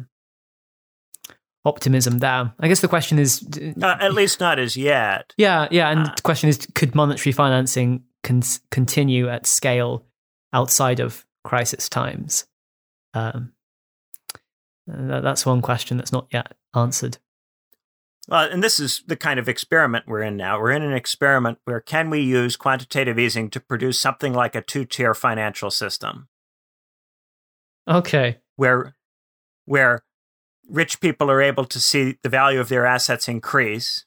Speaker 2: optimism there. I guess the question is,
Speaker 1: uh, at least not as yet.
Speaker 2: Yeah, yeah, and the question is, could monetary financing con- continue at scale outside of crisis times? Um, that's one question that's not yet answered.
Speaker 1: Well, and this is the kind of experiment we're in now. We're in an experiment where can we use quantitative easing to produce something like a two-tier financial system?
Speaker 2: Okay.
Speaker 1: Where where rich people are able to see the value of their assets increase,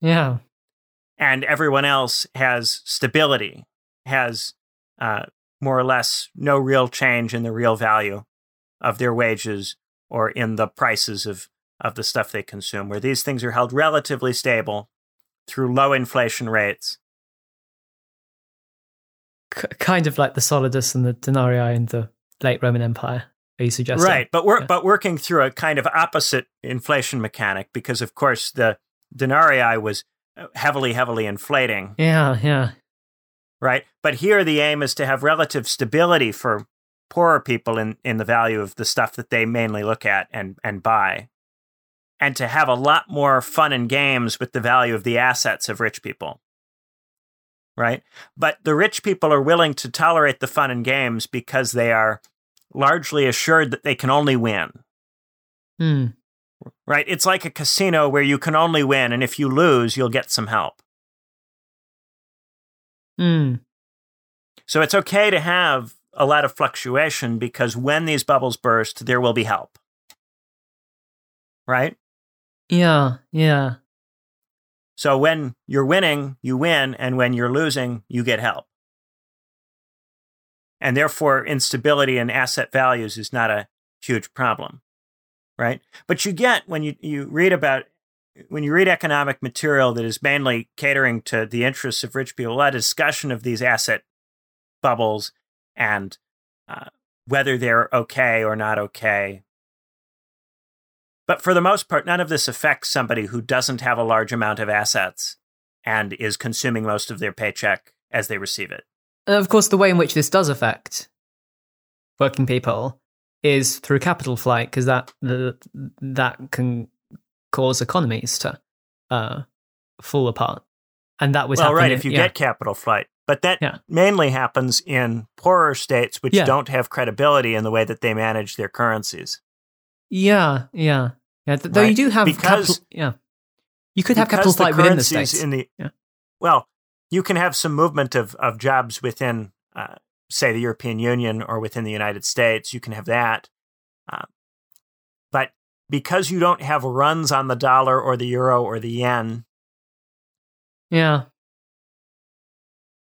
Speaker 2: Yeah.
Speaker 1: and everyone else has stability, has uh, more or less no real change in the real value of their wages or in the prices of, of the stuff they consume, where these things are held relatively stable through low inflation rates.
Speaker 2: K- kind of like the solidus and the denarii in the late Roman Empire. Are you suggesting?
Speaker 1: Right, but we're
Speaker 2: Yeah.
Speaker 1: but working through a kind of opposite inflation mechanic because, of course, the denarii was uh, heavily, heavily inflating.
Speaker 2: Yeah, yeah.
Speaker 1: Right? But here the aim is to have relative stability for poorer people in, in the value of the stuff that they mainly look at and, and buy. And to have a lot more fun and games with the value of the assets of rich people. Right? But the rich people are willing to tolerate the fun and games because they are largely assured that they can only win.
Speaker 2: Hmm.
Speaker 1: Right? It's like a casino where you can only win, and if you lose, you'll get some help.
Speaker 2: Hmm.
Speaker 1: So it's okay to have a lot of fluctuation because when these bubbles burst, there will be help. Right?
Speaker 2: Yeah, yeah.
Speaker 1: So when you're winning, you win, and when you're losing, you get help. And therefore, instability in asset values is not a huge problem. Right? But you get when you, you read about when you read economic material that is mainly catering to the interests of rich people, a lot of discussion of these asset bubbles and uh, whether they're okay or not okay. But for the most part, none of this affects somebody who doesn't have a large amount of assets and is consuming most of their paycheck as they receive it.
Speaker 2: And of course, the way in which this does affect working people is through capital flight, because that that can cause economies to uh, fall apart. And that was
Speaker 1: well, right, if you
Speaker 2: yeah.
Speaker 1: get capital flight. But that
Speaker 2: Yeah.
Speaker 1: mainly happens in poorer states which
Speaker 2: Yeah.
Speaker 1: don't have credibility in the way that they manage their currencies.
Speaker 2: Yeah, yeah, yeah. Th- Though you do have
Speaker 1: Because-
Speaker 2: capital, yeah, you could have capital
Speaker 1: the
Speaker 2: flight within the states.
Speaker 1: In the,
Speaker 2: Yeah.
Speaker 1: Well, you can have some movement of, of jobs within, uh, say, the European Union or within the United States. You can have that. Uh, because you don't have runs on the dollar or the euro or the yen,
Speaker 2: yeah,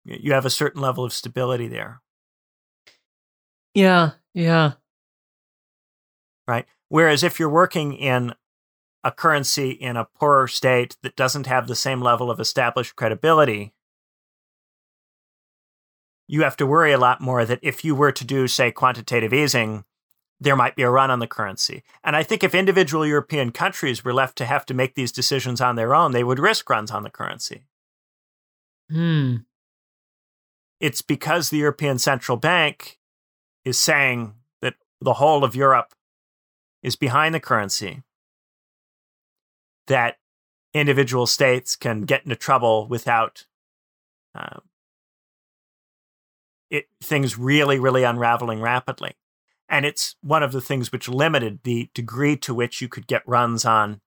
Speaker 1: you have a certain level of stability there,
Speaker 2: yeah, yeah,
Speaker 1: right? Whereas if you're working in a currency in a poorer state that doesn't have the same level of established credibility, you have to worry a lot more that if you were to do, say, quantitative easing, there might be a run on the currency. And I think if individual European countries were left to have to make these decisions on their own, they would risk runs on the currency.
Speaker 2: hmm,
Speaker 1: It's because the European Central Bank is saying that the whole of Europe is behind the currency that individual states can get into trouble without uh, it things really really unraveling rapidly and it's one of the things which limited the degree to which you could get runs on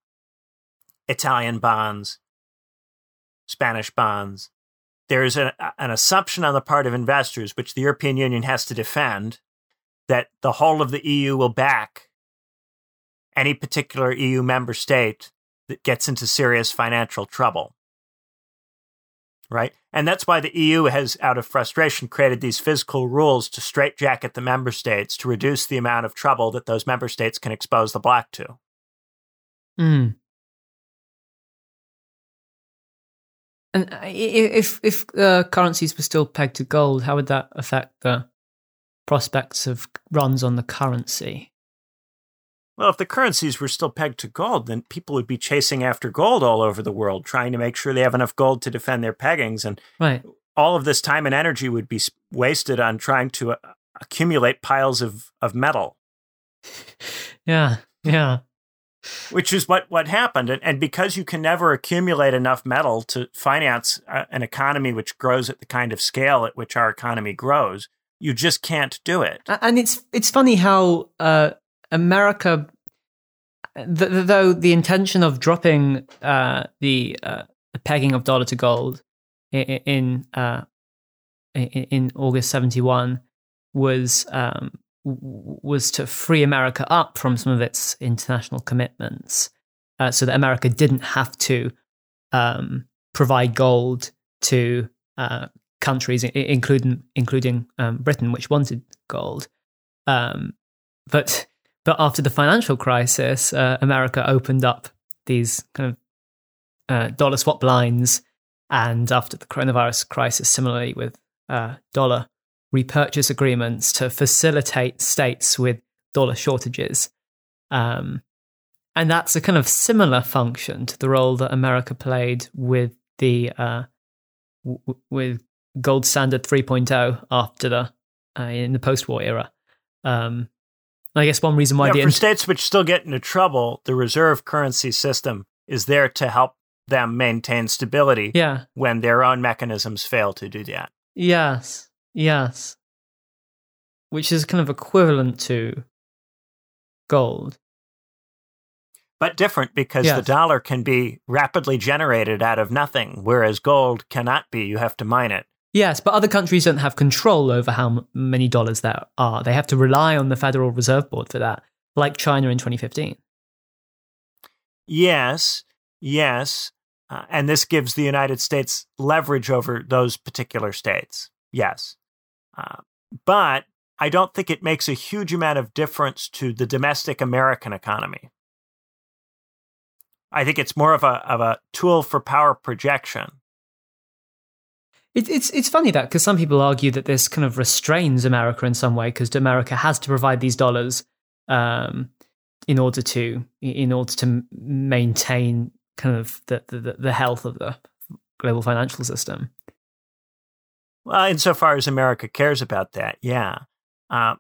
Speaker 1: Italian bonds Spanish bonds there's a, an assumption on the part of investors which the European Union has to defend that the whole of the EU will back any particular EU member state that gets into serious financial trouble. Right? And that's why the EU has, out of frustration, created these fiscal rules to straitjacket the member states to reduce the amount of trouble that those member states can expose the bloc to.
Speaker 2: hmm. And i- i- if if uh, currencies were still pegged to gold, how would that affect the prospects of runs on the currency?
Speaker 1: Well, if the currencies were still pegged to gold, then people would be chasing after gold all over the world, trying to make sure they have enough gold to defend their peggings. And
Speaker 2: Right.
Speaker 1: all of this time and energy would be wasted on trying to uh, accumulate piles of, of metal,
Speaker 2: Yeah. Yeah.
Speaker 1: which is what, what happened. And, and because you can never accumulate enough metal to finance uh, an economy which grows at the kind of scale at which our economy grows, you just can't do it.
Speaker 2: And it's it's funny how uh, America, th- th- though the intention of dropping uh, the uh, the pegging of dollar to gold in in, uh, in, in August seventy one was um, was to free America up from some of its international commitments, uh, so that America didn't have to um, provide gold to uh, countries, including including um, Britain, which wanted gold. Um, but but after the financial crisis, uh, America opened up these kind of uh, dollar swap lines, and after the coronavirus crisis, similarly with uh, dollar repurchase agreements to facilitate states with dollar shortages. Um, and that's a kind of similar function to the role that America played with the uh, w- with gold standard 3.0 after the uh, in the post-war era. Um, I guess one reason why
Speaker 1: yeah,
Speaker 2: the
Speaker 1: for states which still get into trouble, the reserve currency system is there to help them maintain stability.
Speaker 2: Yeah.
Speaker 1: when their own mechanisms fail to do that.
Speaker 2: Yes. Yes. Which is kind of equivalent to gold.
Speaker 1: But different because
Speaker 2: Yes.
Speaker 1: the dollar can be rapidly generated out of nothing, whereas gold cannot be. You have to mine it.
Speaker 2: Yes, but other countries don't have control over how many dollars there are. They have to rely on the Federal Reserve Board for that, like China in 2015.
Speaker 1: Yes, yes. Uh, and this gives the United States leverage over those particular states. Yes. Uh, but I don't think it makes a huge amount of difference to the domestic American economy. I think it's more of a, of a tool for power projection.
Speaker 2: It, it's it's funny that because some people argue that this kind of restrains America in some way because America has to provide these dollars um, in order to in order to maintain kind of the, the the health of the global financial system.
Speaker 1: Well, insofar as America cares about that, yeah. Uh,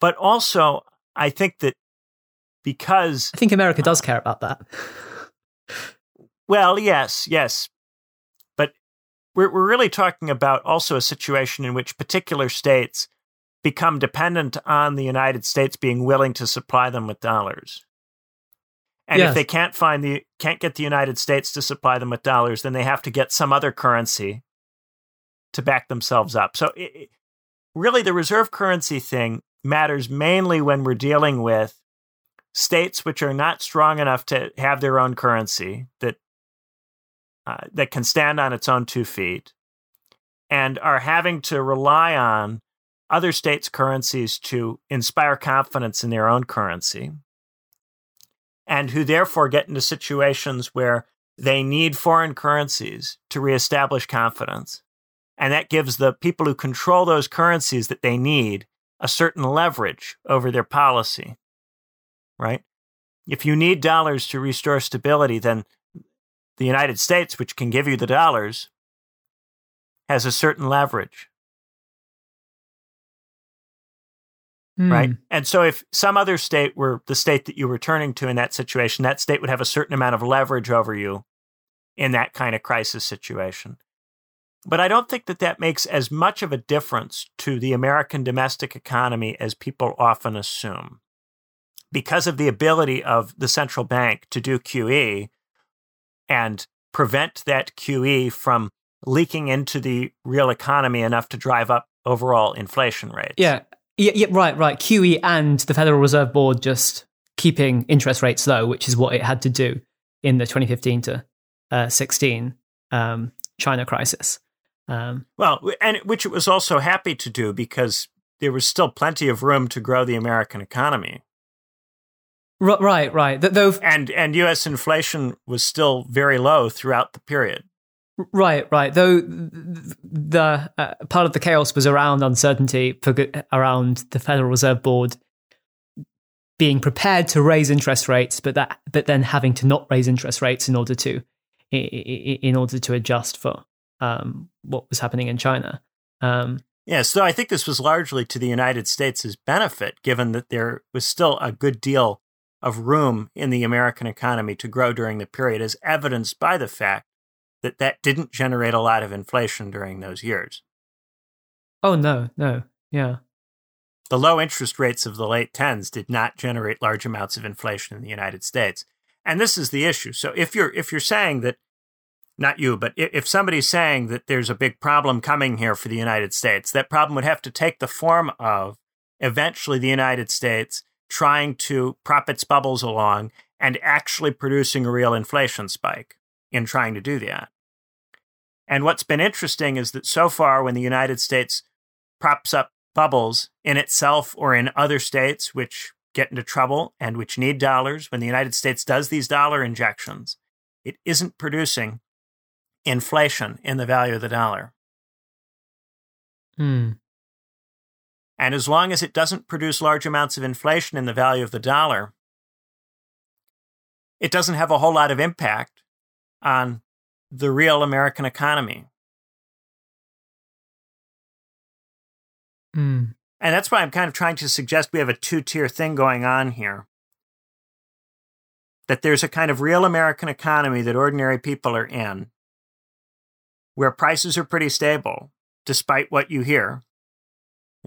Speaker 1: but also, I think that because
Speaker 2: I think America does care about that.
Speaker 1: Well, yes, yes. We're, we're really talking about also a situation in which particular states become dependent on the United States being willing to supply them with dollars. And
Speaker 2: Yes.
Speaker 1: if they can't find the can't get the United States to supply them with dollars, then they have to get some other currency to back themselves up. So it- really the reserve currency thing matters mainly when we're dealing with states which are not strong enough to have their own currency that uh, that can stand on its own two feet and are having to rely on other states' currencies to inspire confidence in their own currency, and who therefore get into situations where they need foreign currencies to reestablish confidence. And that gives the people who control those currencies that they need a certain leverage over their policy, right? If you need dollars to restore stability, then the United States, which can give you the dollars, has a certain leverage, right?
Speaker 2: Hmm.
Speaker 1: And so if some other state were the state that you were turning to in that situation, that state would have a certain amount of leverage over you in that kind of crisis situation. But I don't think that that makes as much of a difference to the American domestic economy as people often assume. Because of the ability of the central bank to do QE and prevent that QE from leaking into the real economy enough to drive up overall inflation rates.
Speaker 2: Yeah. yeah, yeah, right, right. QE and the Federal Reserve Board just keeping interest rates low, which is what it had to do in the 2015 to uh, 16 um, China crisis. Um,
Speaker 1: Well, and which it was also happy to do because there was still plenty of room to grow the American economy.
Speaker 2: R- right, right. Th- though,
Speaker 1: And and US inflation was still very low throughout the period.
Speaker 2: right, right. Though the uh, part of the chaos was around uncertainty for, around the Federal Reserve Board being prepared to raise interest rates, but that but then having to not raise interest rates in order to in order to adjust for um, what was happening in China. Um,
Speaker 1: Yes, so I think this was largely to the United States' benefit, given that there was still a good deal of room in the American economy to grow during the period, as evidenced by the fact that that didn't generate a lot of inflation during those years.
Speaker 2: oh no, no, yeah.
Speaker 1: The low interest rates of the late 10s did not generate large amounts of inflation in the United States. And this is the issue. So if you're if you're saying that not you, but if somebody's saying that there's a big problem coming here for the United States, that problem would have to take the form of eventually the United States trying to prop its bubbles along and actually producing a real inflation spike in trying to do that. And what's been interesting is that so far, when the United States props up bubbles in itself or in other states which get into trouble and which need dollars, when the United States does these dollar injections, it isn't producing inflation in the value of the dollar.
Speaker 2: Hmm.
Speaker 1: And as long as it doesn't produce large amounts of inflation in the value of the dollar, it doesn't have a whole lot of impact on the real American economy.
Speaker 2: Hmm.
Speaker 1: And that's why I'm kind of trying to suggest we have a two tier thing going on here. That there's a kind of real American economy that ordinary people are in, where prices are pretty stable, despite what you hear,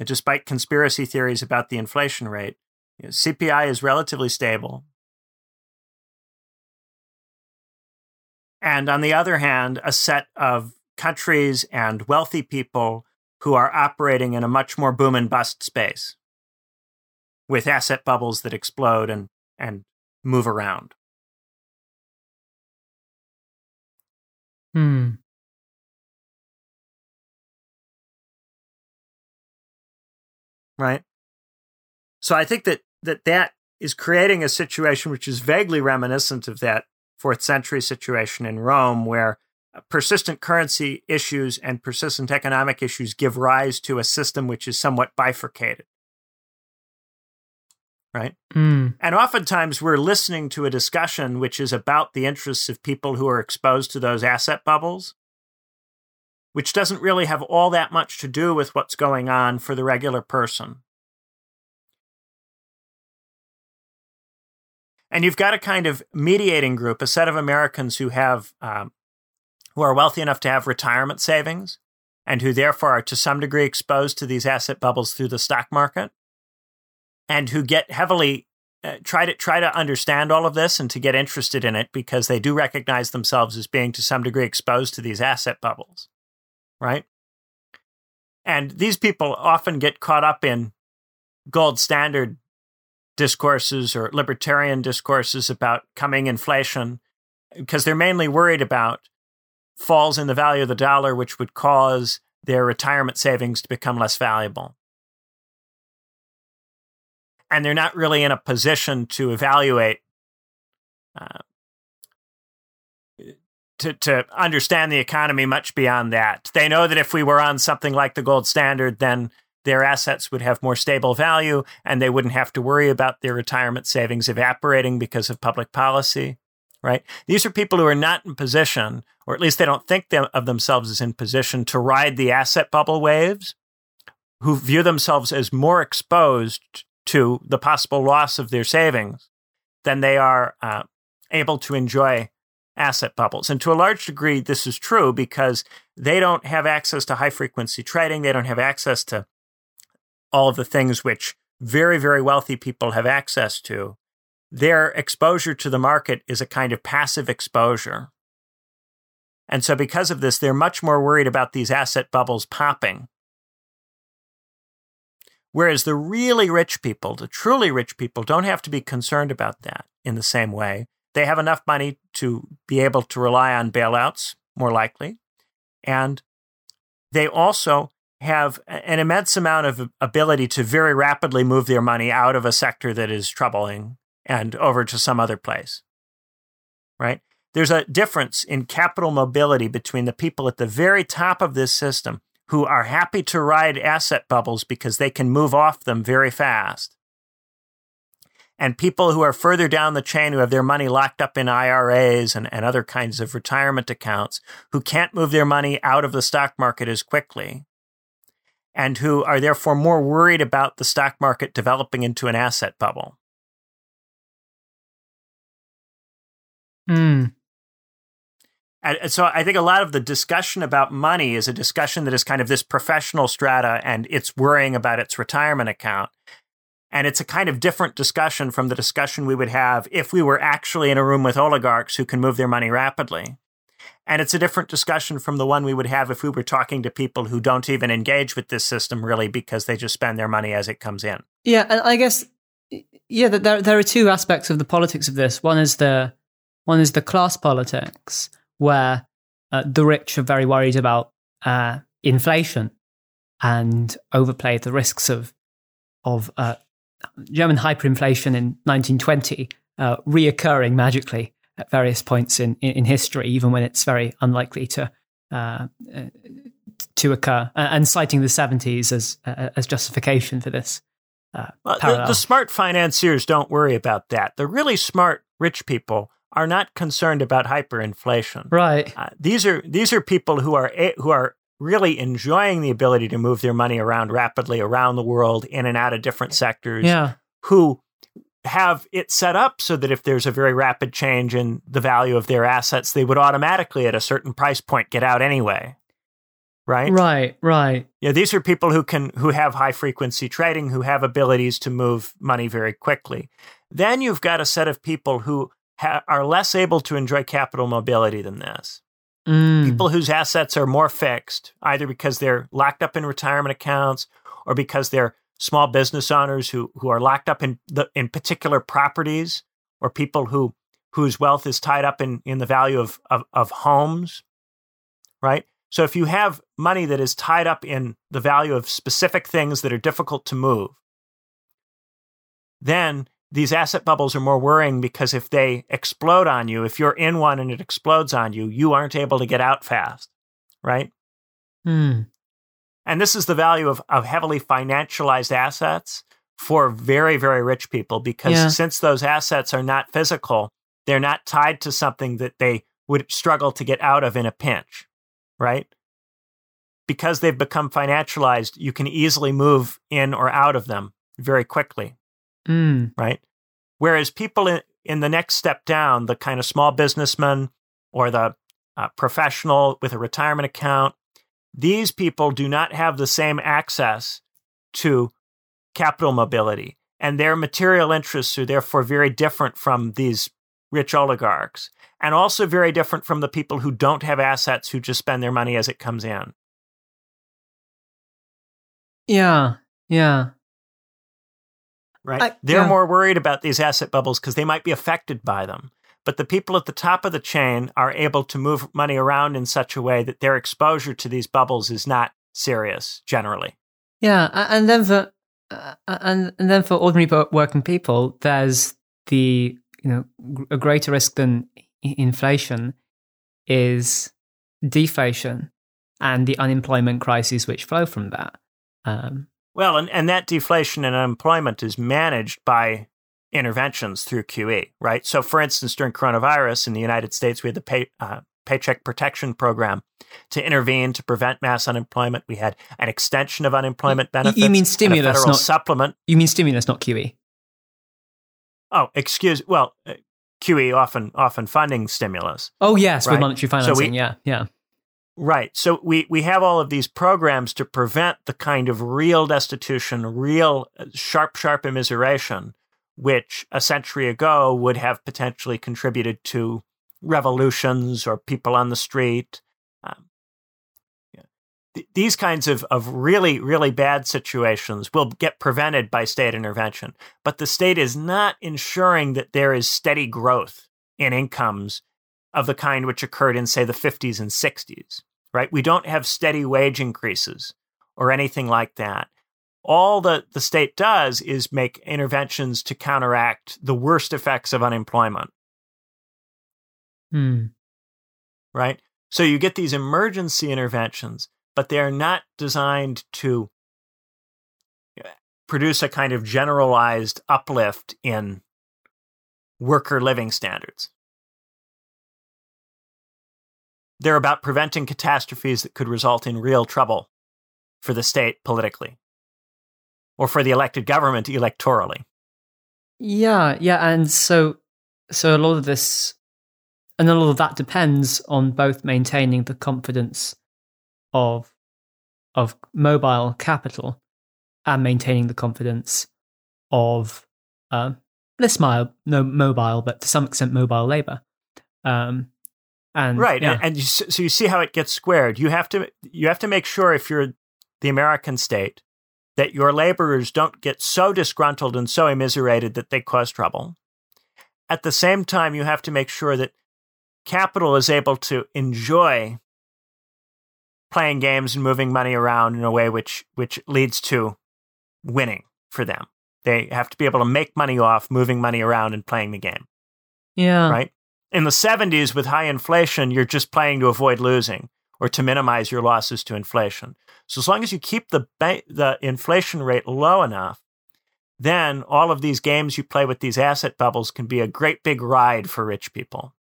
Speaker 1: despite conspiracy theories about the inflation rate. You know, CPI is relatively stable. And on the other hand, a set of countries and wealthy people who are operating in a much more boom and bust space with asset bubbles that explode and, and move around.
Speaker 2: Hmm.
Speaker 1: Right. So I think that that, that is creating a situation which is vaguely reminiscent of that fourth century situation in Rome, where persistent currency issues and persistent economic issues give rise to a system which is somewhat bifurcated. Right?
Speaker 2: Mm.
Speaker 1: And oftentimes we're listening to a discussion which is about the interests of people who are exposed to those asset bubbles, which doesn't really have all that much to do with what's going on for the regular person. And you've got a kind of mediating group, a set of Americans who have um, who are wealthy enough to have retirement savings and who therefore are to some degree exposed to these asset bubbles through the stock market and who get heavily uh, try to try to understand all of this and to get interested in it because they do recognize themselves as being to some degree exposed to these asset bubbles right and these people often get caught up in gold standard discourses or libertarian discourses about coming inflation because they're mainly worried about falls in the value of the dollar, which would cause their retirement savings to become less valuable. And they're not really in a position to evaluate, uh, to, to understand the economy much beyond that. They know that if we were on something like the gold standard, then their assets would have more stable value and they wouldn't have to worry about their retirement savings evaporating because of public policy right? These are people who are not in position, or at least they don't think them, of themselves as in position to ride the asset bubble waves, who view themselves as more exposed to the possible loss of their savings than they are uh, able to enjoy asset bubbles. And to a large degree, this is true because they don't have access to high frequency trading. They don't have access to all of the things which very, very wealthy people have access to their exposure to the market is a kind of passive exposure. And so, because of this, they're much more worried about these asset bubbles popping. Whereas the really rich people, the truly rich people, don't have to be concerned about that in the same way. They have enough money to be able to rely on bailouts, more likely. And they also have an immense amount of ability to very rapidly move their money out of a sector that is troubling and over to some other place. Right? There's a difference in capital mobility between the people at the very top of this system who are happy to ride asset bubbles because they can move off them very fast. And people who are further down the chain who have their money locked up in IRAs and, and other kinds of retirement accounts who can't move their money out of the stock market as quickly and who are therefore more worried about the stock market developing into an asset bubble.
Speaker 2: Mm.
Speaker 1: And so I think a lot of the discussion about money is a discussion that is kind of this professional strata and it's worrying about its retirement account. And it's a kind of different discussion from the discussion we would have if we were actually in a room with oligarchs who can move their money rapidly. And it's a different discussion from the one we would have if we were talking to people who don't even engage with this system really because they just spend their money as it comes in.
Speaker 2: Yeah, and I guess yeah, there there are two aspects of the politics of this. One is the one is the class politics, where uh, the rich are very worried about uh, inflation and overplay the risks of of uh, German hyperinflation in 1920 uh, reoccurring magically at various points in, in, in, history, even when it's very unlikely to uh, uh to occur, and citing the 70s as uh, as justification for this. Uh,
Speaker 1: the, the smart financiers don't worry about that. The really smart rich people are not concerned about hyperinflation.
Speaker 2: Right.
Speaker 1: Uh, these are these are people who are who are really enjoying the ability to move their money around rapidly around the world in and out of different sectors.
Speaker 2: Yeah.
Speaker 1: Who have it set up so that if there's a very rapid change in the value of their assets, they would automatically at a certain price point get out anyway. Right?
Speaker 2: Right, right.
Speaker 1: Yeah, these are people who can who have high frequency trading, who have abilities to move money very quickly. Then you've got a set of people who ha- are less able to enjoy capital mobility than this.
Speaker 2: Mm.
Speaker 1: People whose assets are more fixed, either because they're locked up in retirement accounts or because they're small business owners who, who are locked up in the in particular properties or people who whose wealth is tied up in, in the value of, of, of homes. Right? So if you have money that is tied up in the value of specific things that are difficult to move, then these asset bubbles are more worrying because if they explode on you, if you're in one and it explodes on you, you aren't able to get out fast, right?
Speaker 2: Hmm.
Speaker 1: And this is the value of, of heavily financialized assets for very, very rich people because
Speaker 2: Yeah.
Speaker 1: since those assets are not physical, they're not tied to something that they would struggle to get out of in a pinch, right? Because they've become financialized, you can easily move in or out of them very quickly
Speaker 2: Mm.
Speaker 1: right? Whereas people in, in the next step down, the kind of small businessman or the uh, professional with a retirement account, these people do not have the same access to capital mobility. And their material interests are therefore very different from these rich oligarchs, and also very different from the people who don't have assets who just spend their money as it comes in.
Speaker 2: Yeah, yeah.
Speaker 1: Right?
Speaker 2: I-
Speaker 1: They're
Speaker 2: yeah.
Speaker 1: more worried about these asset bubbles because they might be affected by them. But the people at the top of the chain are able to move money around in such a way that their exposure to these bubbles is not serious generally.
Speaker 2: Yeah, and then for uh, and and then for ordinary working people, there's the you know a greater risk than inflation is deflation and the unemployment crises which flow from that. Um,
Speaker 1: Well, and, and that deflation and unemployment is managed by interventions through QE, right? So, for instance, during coronavirus in the United States, we had the pay, uh, Paycheck Protection Program to intervene to prevent mass unemployment. We had an extension of unemployment
Speaker 2: benefits. you mean stimulus,
Speaker 1: federal
Speaker 2: not-
Speaker 1: supplement.
Speaker 2: you mean stimulus, not? QE?
Speaker 1: Oh, excuse. Well, uh, QE often often funding stimulus.
Speaker 2: Oh yes,
Speaker 1: Right.
Speaker 2: with monetary
Speaker 1: So we-
Speaker 2: financing. yeah, yeah.
Speaker 1: Right. So we, we have all of these programs to prevent the kind of real destitution, real uh, sharp, sharp immiseration, which a century ago would have potentially contributed to revolutions or people on the street. Um, these kinds of, of really, really bad situations will get prevented by state intervention. But the state is not ensuring that there is steady growth in incomes of the kind which occurred in, say, the 50s and 60s, right? We don't have steady wage increases or anything like that. All that the state does is make interventions to counteract the worst effects of unemployment,
Speaker 2: Hmm.
Speaker 1: right? So you get these emergency interventions, but they're not designed to uh, produce a kind of generalized uplift in worker living standards. They're about preventing catastrophes that could result in real trouble for the state politically or for the elected government electorally.
Speaker 2: Yeah, yeah, and so so a lot of this and a lot of that depends on both maintaining the confidence of of mobile capital and maintaining the confidence of um, less mile, no mobile, but to some extent mobile labor. Um, And
Speaker 1: right,
Speaker 2: yeah.
Speaker 1: and, and you, so you see how it gets squared. You have to you have to make sure if you're the American state that your laborers don't get so disgruntled and so immiserated that they cause trouble. At the same time, you have to make sure that capital is able to enjoy playing games and moving money around in a way which which leads to winning for them. They have to be able to make money off moving money around and playing the game,
Speaker 2: yeah.
Speaker 1: right? In the 70s with high inflation, you're just playing to avoid losing or to minimize your losses to inflation. So as long as you keep the ba- the inflation rate low enough, then all of these games you play with these asset bubbles can be a great big ride for rich people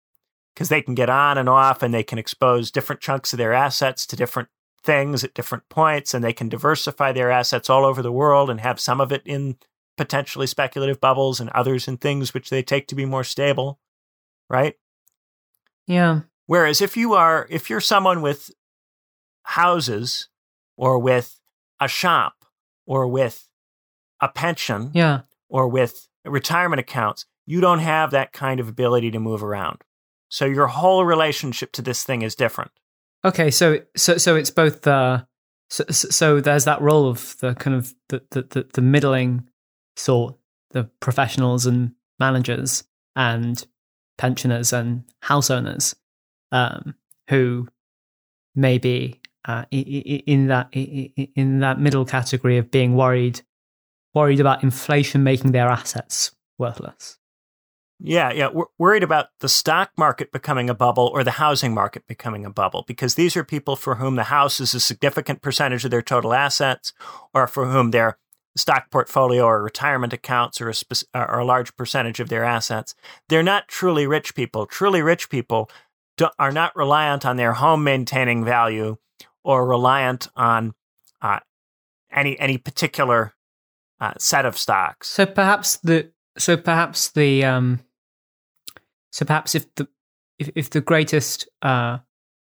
Speaker 1: because they can get on and off and they can expose different chunks of their assets to different things at different points and they can diversify their assets all over the world and have some of it in potentially speculative bubbles and others in things which they take to be more stable right
Speaker 2: Yeah.
Speaker 1: whereas if you are if you're someone with houses or with a shop or with a pension
Speaker 2: Yeah.
Speaker 1: or with retirement accounts, you don't have that kind of ability to move around. So your whole relationship to this thing is different.
Speaker 2: Okay, so so so it's both the so, so so there's that role of the kind of the the, the, the middling sort, the professionals and managers and pensioners and house owners, um, who may be uh, in that in that middle category of being worried worried about inflation making their assets worthless.
Speaker 1: Yeah, yeah. Worried about the stock market becoming a bubble or the housing market becoming a bubble because these are people for whom the house is a significant percentage of their total assets or for whom their stock portfolio or retirement accounts or a, spec- are a large percentage of their assets. They're not truly rich people. Truly rich people are not reliant on their home maintaining value or reliant on uh, any any particular uh, set of stocks.
Speaker 2: So perhaps the so perhaps the um so perhaps if the if, if the greatest uh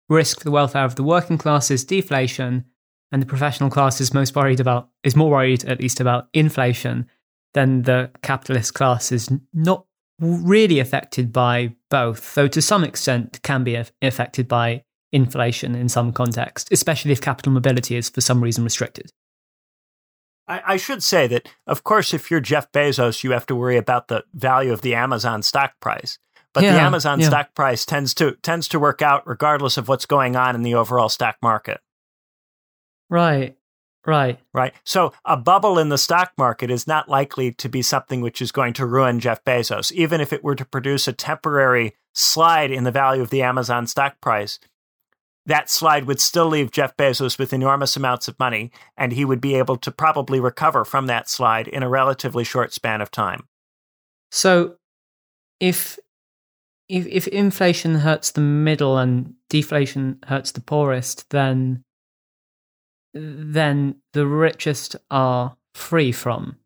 Speaker 2: risk for the welfare of the working class is deflation and the professional class is most worried about is more worried at least about inflation than the capitalist class is not really affected by both though to some extent can be affected by inflation in some context especially if capital mobility is for some reason restricted
Speaker 1: I, I should say that, of course, if you're Jeff Bezos, you have to worry about the value of the Amazon stock price. But the Amazon
Speaker 2: yeah.
Speaker 1: stock price tends to tends to work out regardless of what's going on in the overall stock market,
Speaker 2: right right
Speaker 1: right? So a bubble in the stock market is not likely to be something which is going to ruin Jeff Bezos, even if it were to produce a temporary slide in the value of the Amazon stock price. That slide would still leave Jeff Bezos with enormous amounts of money, and he would be able to probably recover from that slide in a relatively short span of time.
Speaker 2: So, if if if inflation hurts the middle and deflation hurts the poorest, then then the richest are free from.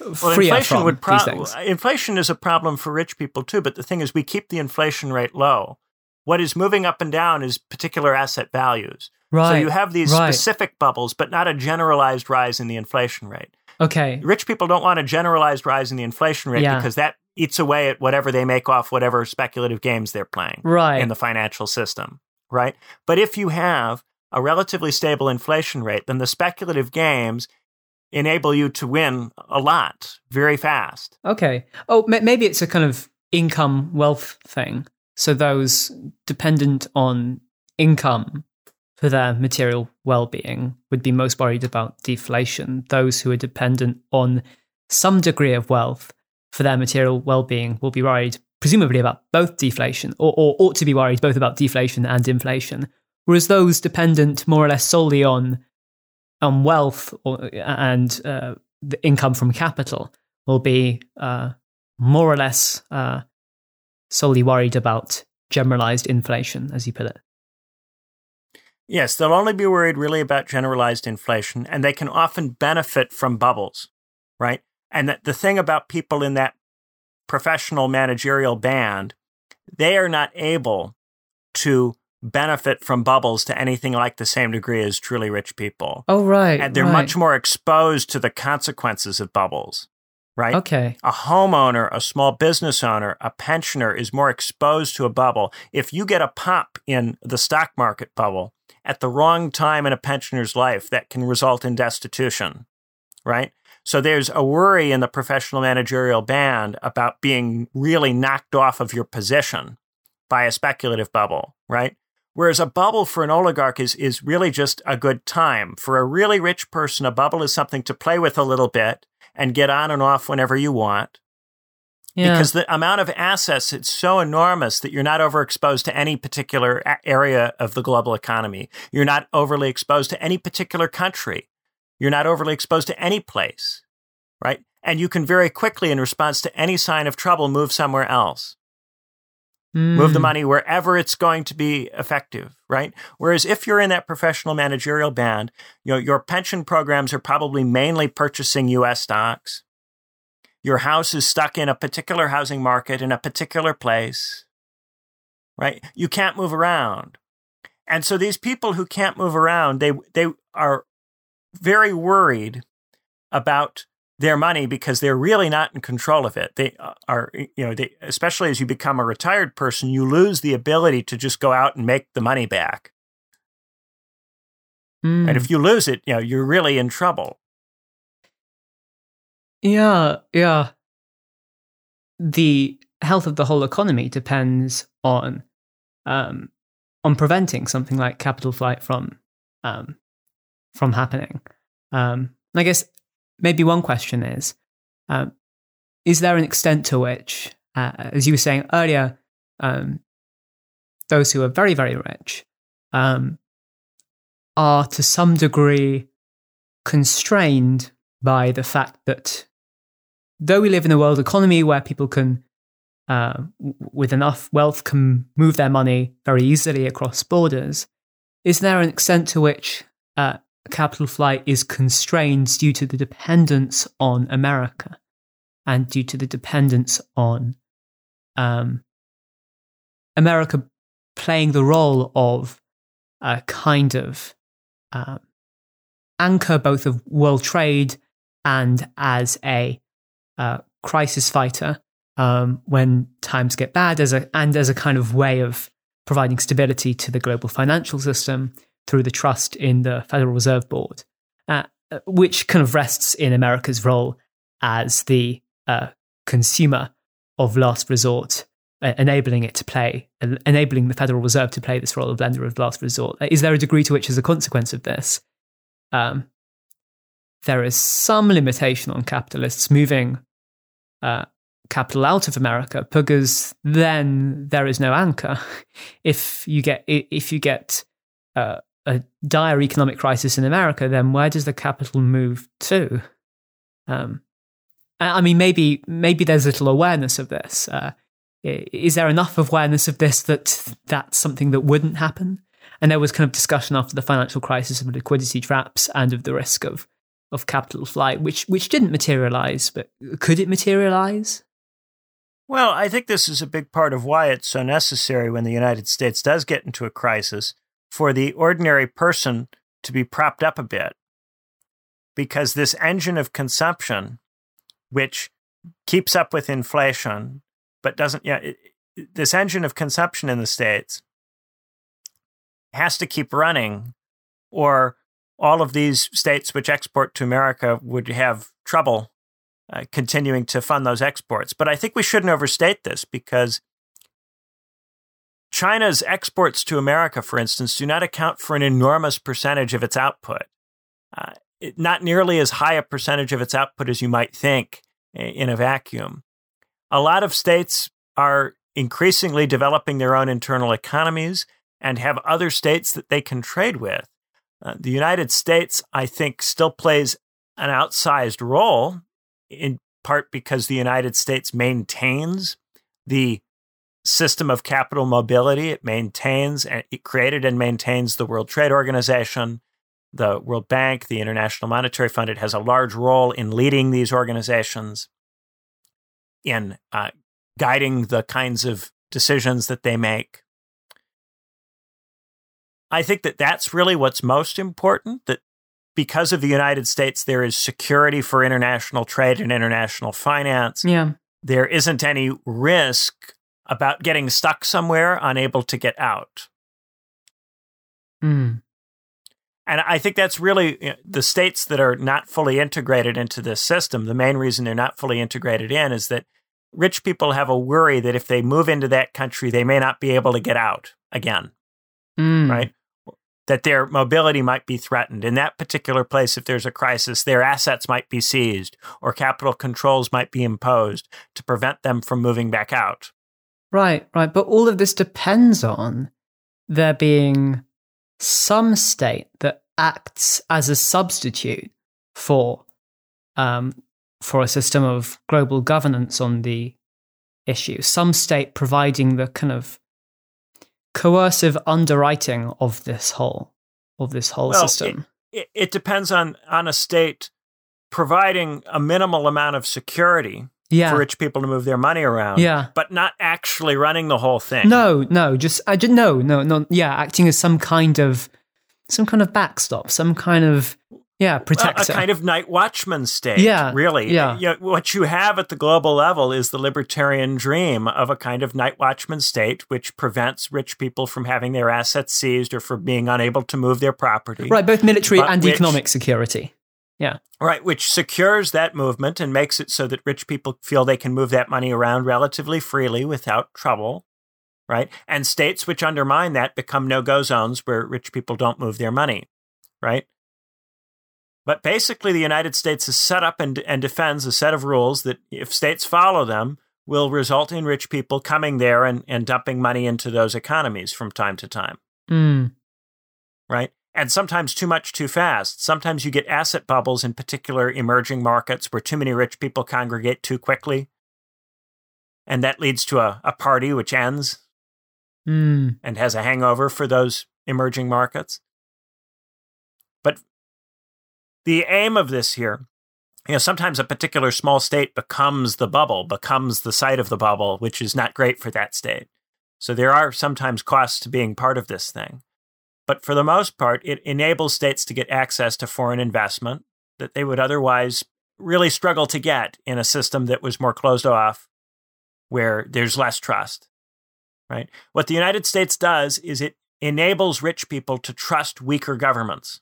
Speaker 2: f-
Speaker 1: Well, inflation
Speaker 2: from
Speaker 1: would
Speaker 2: these
Speaker 1: pro-
Speaker 2: things.
Speaker 1: inflation is a problem for rich people too. But the thing is, we keep the inflation rate low. What is moving up and down is particular asset values.
Speaker 2: Right.
Speaker 1: So you have these
Speaker 2: right.
Speaker 1: specific bubbles, but not a generalized rise in the inflation rate.
Speaker 2: Okay.
Speaker 1: Rich people don't want a generalized rise in the inflation rate
Speaker 2: Yeah.
Speaker 1: because that eats away at whatever they make off whatever speculative games they're playing
Speaker 2: Right.
Speaker 1: in the financial system, right? But if you have a relatively stable inflation rate, then the speculative games enable you to win a lot very fast.
Speaker 2: Okay. Oh, ma- maybe it's a kind of income wealth thing. So those dependent on income for their material well-being would be most worried about deflation. Those who are dependent on some degree of wealth for their material well-being will be worried presumably about both deflation or, or ought to be worried both about deflation and inflation. Whereas those dependent more or less solely on on wealth or, and uh, the income from capital will be uh, more or less uh, solely worried about generalized inflation, as you put it.
Speaker 1: Yes, they'll only be worried really about generalized inflation, and they can often benefit from bubbles, right? And that the thing about people in that professional managerial band, they are not able to benefit from bubbles to anything like the same degree as truly rich people.
Speaker 2: Oh, right.
Speaker 1: And they're
Speaker 2: right.
Speaker 1: much more exposed to the consequences of bubbles. right?
Speaker 2: Okay.
Speaker 1: A homeowner, a small business owner, a pensioner is more exposed to a bubble. If you get a pop in the stock market bubble at the wrong time in a pensioner's life, that can result in destitution, right? So there's a worry in the professional managerial band about being really knocked off of your position by a speculative bubble, right? Whereas a bubble for an oligarch is, is really just a good time. For a really rich person, a bubble is something to play with a little bit and get on and off whenever you want. Yeah. Because the amount of assets it's so enormous that you're not overexposed to any particular area of the global economy. You're not overly exposed to any particular country. You're not overly exposed to any place, right? And you can very quickly, in response to any sign of trouble, move somewhere else. Mm. Move the hmm. money wherever it's going to be effective, right? Whereas if you're in that professional managerial band, you know, your pension programs are probably mainly purchasing US stocks. Your house is stuck in a particular housing market in a particular place, right? You can't move around. And so these people who can't move around, they they are very worried about their money because they're really not in control of it. They uh, are, you know, they, especially as you become a retired person, you lose the ability to just go out and make the money back. Mm. And if hmm. you lose it, you know, you're really in trouble.
Speaker 2: Yeah, yeah. The health of the whole economy depends on um, on preventing something like capital flight from um, from happening. Um, I guess maybe one question is um, Is there an extent to which, uh, as you were saying earlier, um, those who are very, very rich um, are to some degree constrained by the fact that though we live in a world economy where people can, uh, with enough wealth, can move their money very easily across borders, is there an extent to which uh, capital flight is constrained due to the dependence on America and due to the dependence on um, America playing the role of a kind of uh, anchor both of world trade and as a uh, crisis fighter um, when times get bad as a and as a kind of way of providing stability to the global financial system through the trust in the Federal Reserve Board, uh, which kind of rests in America's role as the uh, consumer of last resort, uh, enabling it to play, enabling the Federal Reserve to play this role of lender of last resort. Is there a degree to which, as a consequence of this, um, there is some limitation on capitalists moving uh, capital out of America because then there is no anchor. If you get if you get uh, a dire economic crisis in America, then where does the capital move to? Um, I mean, maybe maybe there's little awareness of this. Uh, is there enough awareness of this that that's something that wouldn't happen? And there was kind of discussion after the financial crisis of liquidity traps and of the risk of of capital flight, which which didn't materialize, but could it materialize?
Speaker 1: Well, I think this is a big part of why it's so necessary when the United States does get into a crisis for the ordinary person to be propped up a bit because this engine of consumption, which keeps up with inflation, but doesn't, you know, this engine of consumption in the States has to keep running, or all of these states which export to America would have trouble uh, continuing to fund those exports. But I think we shouldn't overstate this because China's exports to America, for instance, do not account for an enormous percentage of its output. Uh, it, not nearly as high a percentage of its output as you might think in a vacuum. A lot of states are increasingly developing their own internal economies and have other states that they can trade with. Uh, the United States, I think, still plays an outsized role, in part because the United States maintains the system of capital mobility. It maintains and it created and maintains the World Trade Organization, the World Bank, the International Monetary Fund. It has a large role in leading these organizations, in uh, guiding the kinds of decisions that they make. I think that that's really what's most important that because of the United States, there is security for international trade and international finance.
Speaker 2: Yeah.
Speaker 1: There isn't any risk about getting stuck somewhere, unable to get out.
Speaker 2: Mm.
Speaker 1: And I think that's really the states that are not fully integrated into this system. The main reason they're not fully integrated in is that rich people have a worry that if they move into that country, they may not be able to get out again,
Speaker 2: Mm.
Speaker 1: right? That their mobility might be threatened. In that particular place, if there's a crisis, their assets might be seized or capital controls might be imposed to prevent them from moving back out.
Speaker 2: Right, right. But all of this depends on there being some state that acts as a substitute for um, for a system of global governance on the issue. Some state providing the kind of coercive underwriting of this whole of this whole
Speaker 1: Well,
Speaker 2: system.
Speaker 1: It, it depends on, on a state providing a minimal amount of security
Speaker 2: yeah,
Speaker 1: for rich people to move their money around,
Speaker 2: yeah.
Speaker 1: but not actually running the whole thing.
Speaker 2: No, no, just I just no, no, no. Yeah, acting as some kind of some kind of backstop, some kind of yeah
Speaker 1: a, a kind of night watchman state.
Speaker 2: Yeah,
Speaker 1: really.
Speaker 2: yeah.
Speaker 1: You know, what you have at the global level is the libertarian dream of a kind of night watchman state, which prevents rich people from having their assets seized or from being unable to move their property.
Speaker 2: right, both military and
Speaker 1: which-
Speaker 2: economic security. Yeah,
Speaker 1: Right, which secures that movement and makes it so that rich people feel they can move that money around relatively freely without trouble. Right. And states which undermine that become no go zones where rich people don't move their money. Right. But basically, the United States is set up and, and defends a set of rules that, if states follow them, will result in rich people coming there and, and dumping money into those economies from time to time
Speaker 2: mm.
Speaker 1: right? And sometimes too much too fast. Sometimes you get asset bubbles in particular emerging markets where too many rich people congregate too quickly. And that leads to a, a party which ends
Speaker 2: Mm.
Speaker 1: and has a hangover for those emerging markets. But the aim of this here, you know, sometimes a particular small state becomes the bubble, becomes the site of the bubble, which is not great for that state. So there are sometimes costs to being part of this thing. But for the most part, it enables states to get access to foreign investment that they would otherwise really struggle to get in a system that was more closed off, where there's less trust right? What the United States does is it enables rich people to trust weaker governments.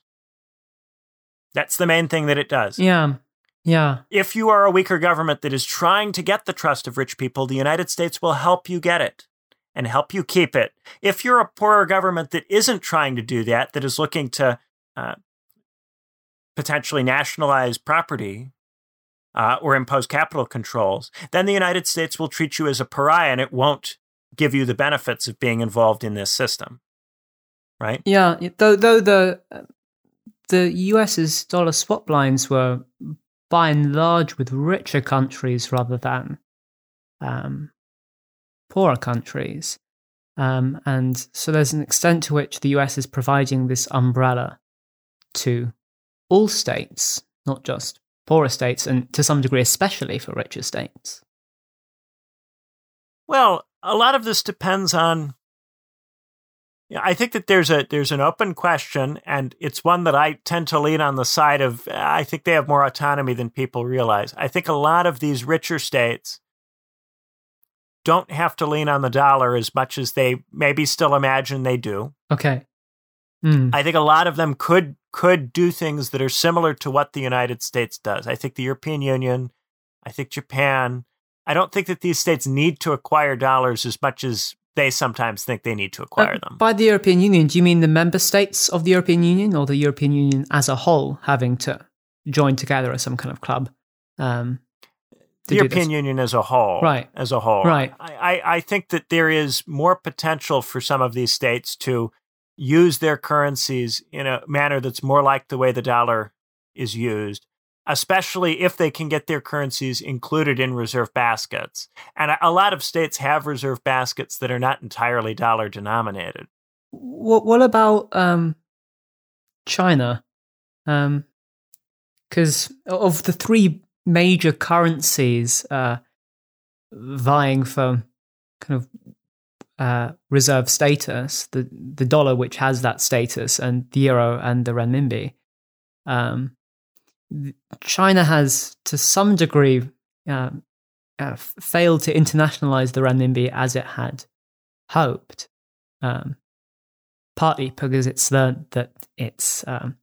Speaker 1: That's the main thing that it does.
Speaker 2: Yeah, yeah,
Speaker 1: If you are a weaker government that is trying to get the trust of rich people, the United States will help you get it and help you keep it. If you're a poorer government that isn't trying to do that, that is looking to uh, potentially nationalize property uh, or impose capital controls, then the United States will treat you as a pariah and it won't give you the benefits of being involved in this system. Right?
Speaker 2: yeah. Though, though the the US's dollar swap lines were by and large with richer countries rather than um, poorer countries. Um, and so there's an extent to which the US is providing this umbrella to all states, not just poorer states, and to some degree, especially for richer states.
Speaker 1: Well, a lot of this depends on. I think that there's a there's an open question, and it's one that I tend to lean on the side of. I think they have more autonomy than people realize. I think a lot of these richer states don't have to lean on the dollar as much as they maybe still imagine they do.
Speaker 2: Okay. Hmm.
Speaker 1: I think a lot of them could could do things that are similar to what the United States does. I think the European Union, I think Japan. I don't think that these states need to acquire dollars as much as they sometimes think they need to acquire
Speaker 2: Uh,
Speaker 1: them.
Speaker 2: By the European Union, do you mean the member states of the European Union or the European Union as a whole having to join together as some kind of club? Um,
Speaker 1: the European
Speaker 2: this?
Speaker 1: Union as a whole,
Speaker 2: Right.
Speaker 1: As a whole,
Speaker 2: Right.
Speaker 1: I, I, think that there is more potential for some of these states to use their currencies in a manner that's more like the way the dollar is used, especially if they can get their currencies included in reserve baskets. And a, lot of states have reserve baskets that are not entirely dollar denominated.
Speaker 2: What, what about um, China? Because of the three major currencies uh, vying for kind of uh, reserve status, the the dollar which has that status, and the euro and the renminbi. um, China has, to some degree, uh, uh, failed to internationalize the renminbi as it had hoped. Um, partly because it's learned that it's um,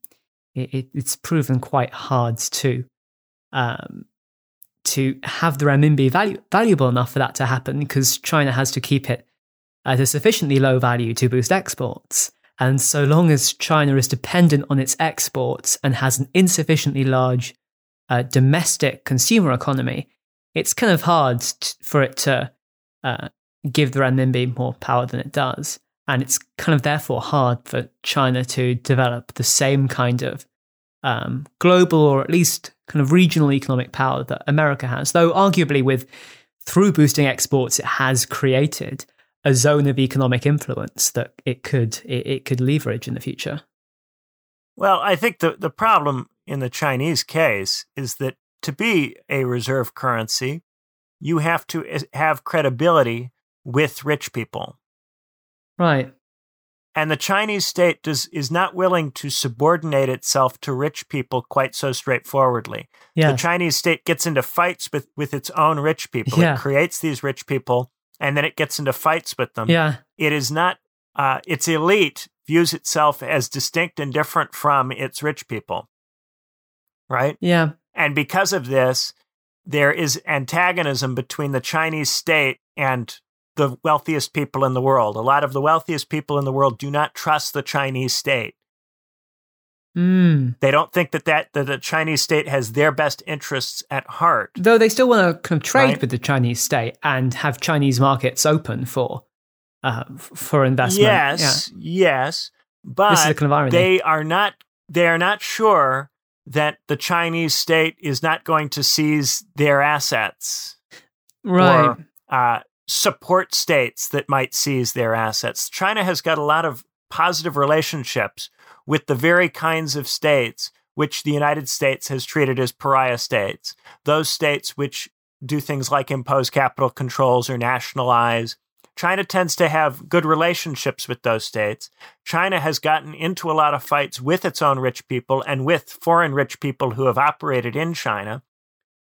Speaker 2: it, it's proven quite hard to um, to have the renminbi valuable enough for that to happen because China has to keep it at a sufficiently low value to boost exports. And so long as China is dependent on its exports and has an insufficiently large uh, domestic consumer economy, it's kind of hard t- for it to uh, give the renminbi more power than it does. And it's kind of therefore hard for China to develop the same kind of um, global or at least kind of regional economic power that America has. Though arguably, with through boosting exports, it has created a zone of economic influence that it could it, it could leverage in the future.
Speaker 1: Well, I think the the problem in the Chinese case is that to be a reserve currency, you have to have credibility with rich people.
Speaker 2: Right.
Speaker 1: And the Chinese state does, is not willing to subordinate itself to rich people quite so straightforwardly. The Chinese state gets into fights with, with its own rich people. Yeah. It creates these rich people and then it gets into fights with them.
Speaker 2: Yeah.
Speaker 1: It is not, uh, its elite views itself as distinct and different from its rich people. Right?
Speaker 2: Yeah.
Speaker 1: And because of this, there is antagonism between the Chinese state and the wealthiest people in the world. A lot of the wealthiest people in the world do not trust the Chinese state.
Speaker 2: Mm.
Speaker 1: They don't think that, that that the Chinese state has their best interests at heart.
Speaker 2: Though they still want to kind of trade right? with the Chinese state and have Chinese markets open for uh, for investment.
Speaker 1: Yes, yeah. yes, but this is the kind of they are not they are not sure that the Chinese state is not going to seize their assets,
Speaker 2: right?
Speaker 1: Or, uh, support states that might seize their assets. China has got a lot of positive relationships with the very kinds of states which the United States has treated as pariah states. Those states which do things like impose capital controls or nationalize. China tends to have good relationships with those states. China has gotten into a lot of fights with its own rich people and with foreign rich people who have operated in China.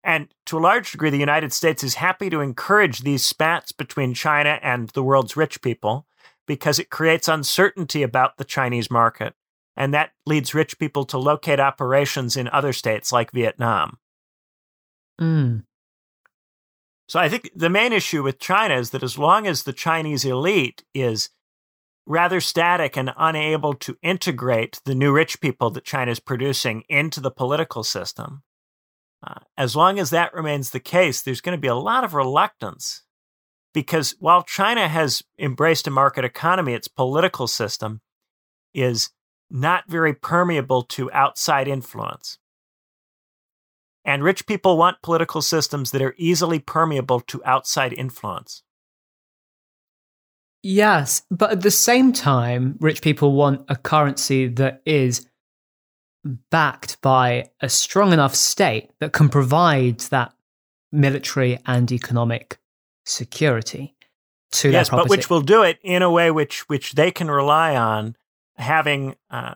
Speaker 1: And to a large degree, the United States is happy to encourage these spats between China and the world's rich people because it creates uncertainty about the Chinese market. And that leads rich people to locate operations in other states like Vietnam.
Speaker 2: Mm.
Speaker 1: So I think the main issue with China is that as long as the Chinese elite is rather static and unable to integrate the new rich people that China is producing into the political system, uh, as long as that remains the case, there's going to be a lot of reluctance because while China has embraced a market economy, its political system is not very permeable to outside influence. And rich people want political systems that are easily permeable to outside influence.
Speaker 2: Yes, but at the same time, rich people want a currency that is backed by a strong enough state that can provide that military and economic security to
Speaker 1: yes,
Speaker 2: but
Speaker 1: which will do it in a way which which they can rely on having uh,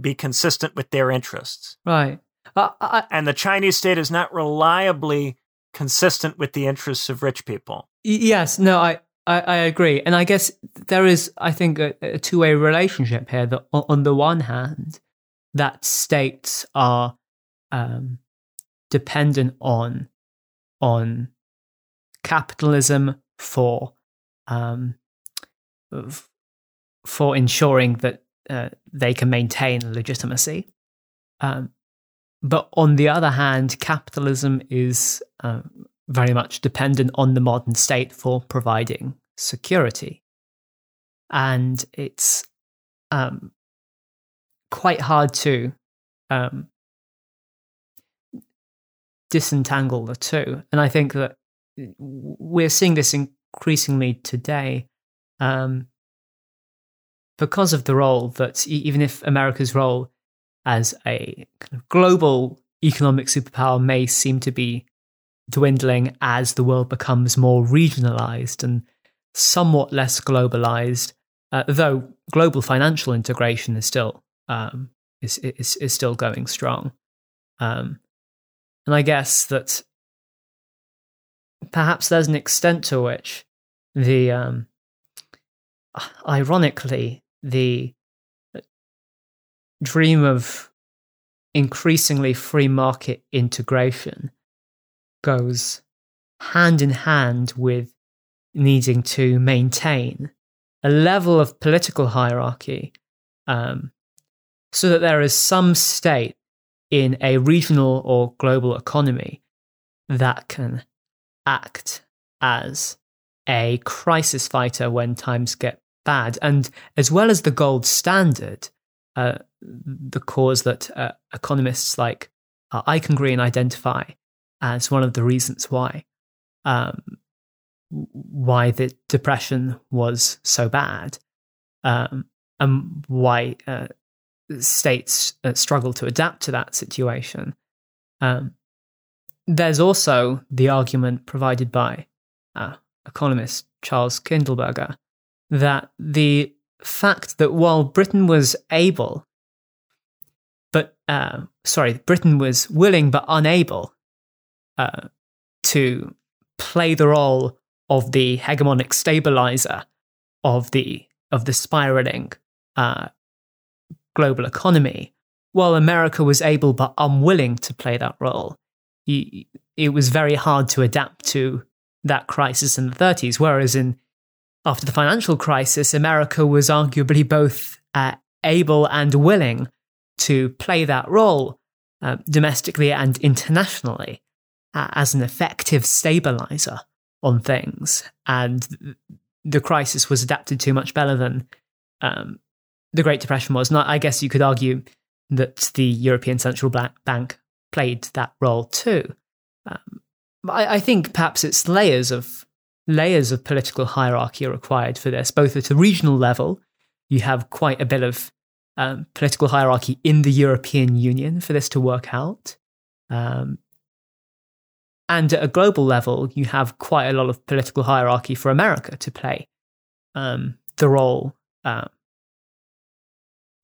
Speaker 1: be consistent with their interests.
Speaker 2: Right.
Speaker 1: Uh, I, and the Chinese state is not reliably consistent with the interests of rich people.
Speaker 2: Yes. No. I. I, I agree, and I guess there is, I think, a, a two-way relationship here. That on the one hand, that states are um, dependent on on capitalism for um, for ensuring that uh, they can maintain legitimacy. Um, but on the other hand, capitalism is uh, very much dependent on the modern state for providing security. And it's um, quite hard to um, disentangle the two. And I think that we're seeing this increasingly today um, because of the role that, even if America's role as a kind of global economic superpower may seem to be dwindling as the world becomes more regionalized and somewhat less globalized, uh, though global financial integration is still um, is is, is still going strong. Um, and I guess that perhaps there's an extent to which the um, ironically the dream of increasingly free market integration goes hand in hand with needing to maintain a level of political hierarchy um, so that there is some state in a regional or global economy that can act as a crisis fighter when times get bad. And as well as the gold standard, uh, the cause that uh, economists like uh, Eichengreen identify as one of the reasons why um, why the depression was so bad um, and why uh, states uh, struggle to adapt to that situation. Um, there's also the argument provided by uh, economist Charles Kindleberger that the fact that while Britain was able, but uh, sorry, Britain was willing but unable uh, to play the role of the hegemonic stabilizer of the of the spiraling uh, global economy, while America was able but unwilling to play that role. It was very hard to adapt to that crisis in the 30s, whereas in after the financial crisis, America was arguably both uh, able and willing to play that role uh, domestically and internationally uh, as an effective stabilizer on things. And the crisis was adapted to much better than um, the Great Depression was. And I guess you could argue that the European Central Bank played that role too. Um, I, I think perhaps it's layers of layers of political hierarchy are required for this, both at a regional level. You have quite a bit of um, political hierarchy in the European Union for this to work out. Um, and at a global level, you have quite a lot of political hierarchy for America to play um, the role uh,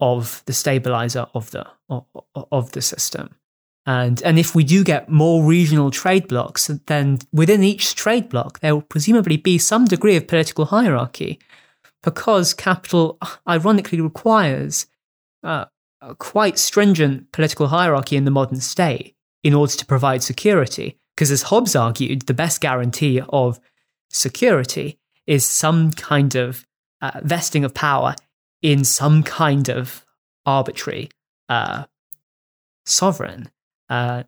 Speaker 2: of the stabilizer of the of, the system. And, and if we do get more regional trade blocs, then within each trade bloc, there will presumably be some degree of political hierarchy because capital ironically requires uh, a quite stringent political hierarchy in the modern state in order to provide security. Because as Hobbes argued, the best guarantee of security is some kind of uh, vesting of power in some kind of arbitrary uh, sovereign. Uh,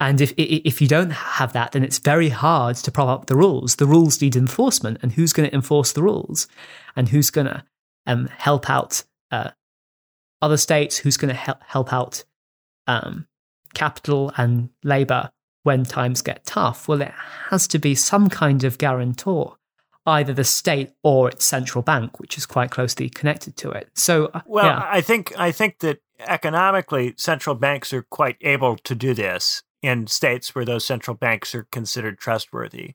Speaker 2: and if if you don't have that, then it's very hard to prop up the rules. The rules need enforcement, and who's going to enforce the rules, and who's going to um, help out uh, other states? Who's going to help help out um, capital and labor when times get tough? Well, it has to be some kind of guarantor, either the state or its central bank, which is quite closely connected to it. So,
Speaker 1: uh, well, yeah. I think I think that economically, central banks are quite able to do this in states where those central banks are considered trustworthy.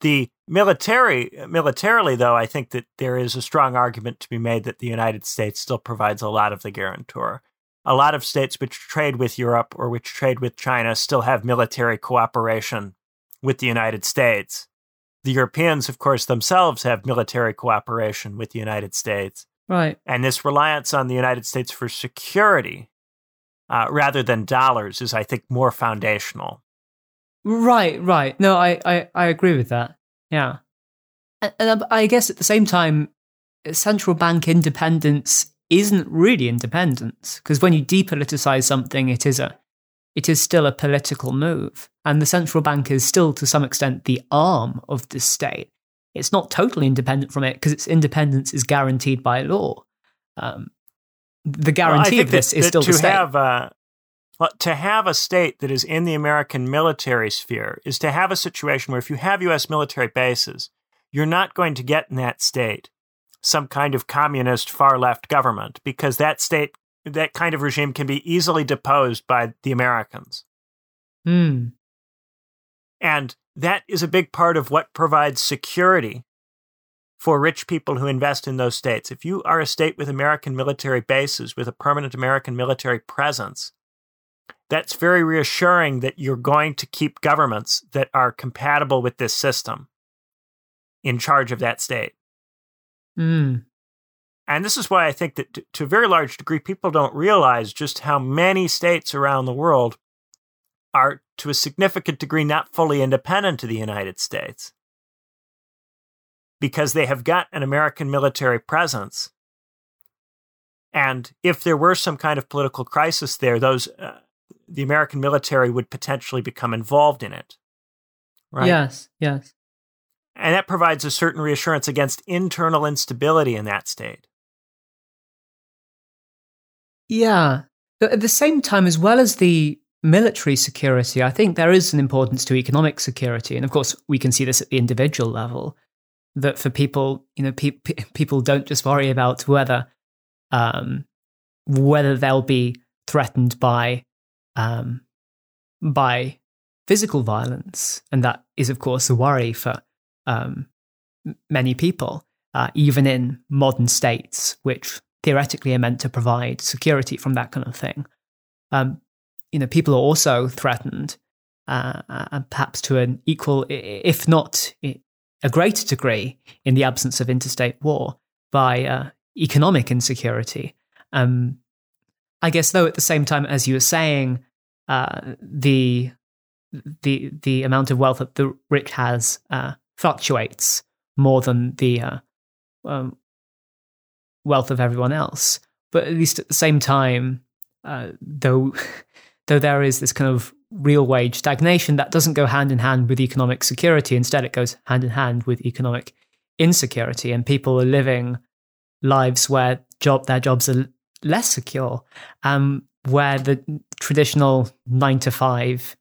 Speaker 1: The military, militarily, though, I think that there is a strong argument to be made that the United States still provides a lot of the guarantor. A lot of states which trade with Europe or which trade with China still have military cooperation with the United States. The Europeans, of course, themselves have military cooperation with the United States.
Speaker 2: Right.
Speaker 1: And this reliance on the United States for security uh, rather than dollars is, I think, more foundational.
Speaker 2: Right, right. No, I, I, I agree with that. Yeah. And, and I guess at the same time, central bank independence isn't really independence because when you depoliticize something, it is a it is still a political move, and the central bank is still to some extent the arm of the state it's not totally independent from it because its independence is guaranteed by law. Um, the guarantee well, of this
Speaker 1: that,
Speaker 2: is
Speaker 1: that
Speaker 2: still
Speaker 1: to
Speaker 2: the state.
Speaker 1: Have a, well, to have a state that is in the American military sphere is to have a situation where if you have U.S. military bases, you're not going to get in that state some kind of communist far left government because that state, that kind of regime can be easily deposed by the Americans.
Speaker 2: Hmm.
Speaker 1: And that is a big part of what provides security for rich people who invest in those states. If you are a state with American military bases, with a permanent American military presence, that's very reassuring that you're going to keep governments that are compatible with this system in charge of that state.
Speaker 2: Mm.
Speaker 1: And this is why I think that to a very large degree, people don't realize just how many states around the world are to a significant degree not fully independent of the United States because they have got an American military presence. And if there were some kind of political crisis there, those uh, the American military would potentially become involved in it.
Speaker 2: Right? Yes, yes.
Speaker 1: And that provides a certain reassurance against internal instability in that state.
Speaker 2: Yeah. But at the same time, as well as the military security, I think there is an importance to economic security. And of course, we can see this at the individual level that for people, you know, pe- pe- people don't just worry about whether um, whether they'll be threatened by um, by physical violence, and that is, of course, a worry for um, many people, uh, even in modern states, which theoretically are meant to provide security from that kind of thing. Um, you know, people are also threatened, uh, and perhaps to an equal, if not a greater degree, in the absence of interstate war, by uh, economic insecurity. Um, I guess, though, at the same time, as you were saying, uh, the the the amount of wealth that the rich has uh, fluctuates more than the uh, um, wealth of everyone else. But at least at the same time, uh, though though there is this kind of real wage stagnation, that doesn't go hand in hand with economic security. Instead, it goes hand in hand with economic insecurity, and people are living lives where job their jobs are less secure, um, where the traditional nine to five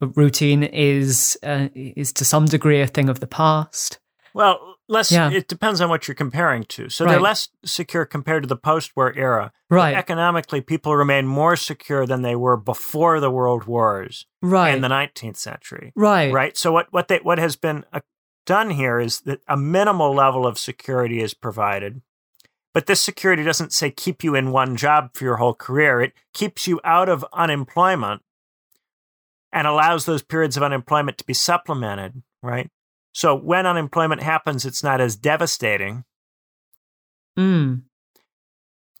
Speaker 2: routine is uh, is to some degree a thing of the past.
Speaker 1: Well, less. Yeah. It depends on what you're comparing to. So right. they're less secure compared to the post-war era.
Speaker 2: Right.
Speaker 1: Economically, people remain more secure than they were before the world wars.
Speaker 2: Right.
Speaker 1: In the 19th century.
Speaker 2: Right.
Speaker 1: Right. So what what they what has been uh, done here is that a minimal level of security is provided. But this security doesn't say keep you in one job for your whole career. It keeps you out of unemployment and allows those periods of unemployment to be supplemented, right? So when unemployment happens, it's not as devastating.
Speaker 2: Mm.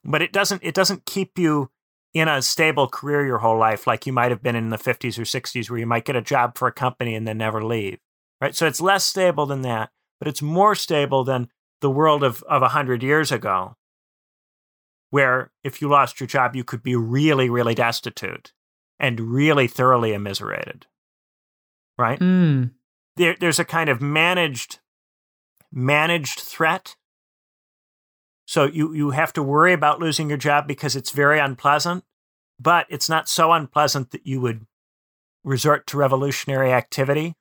Speaker 1: But it doesn't it doesn't keep you in a stable career your whole life like you might have been in the 50s or 60s where you might get a job for a company and then never leave. Right? So it's less stable than that, but it's more stable than the world of of 100 years ago where if you lost your job you could be really really destitute and really thoroughly immiserated. Right?
Speaker 2: Mm
Speaker 1: there, there's a kind of managed managed threat. So you, you have to worry about losing your job because it's very unpleasant, but it's not so unpleasant that you would resort to revolutionary activity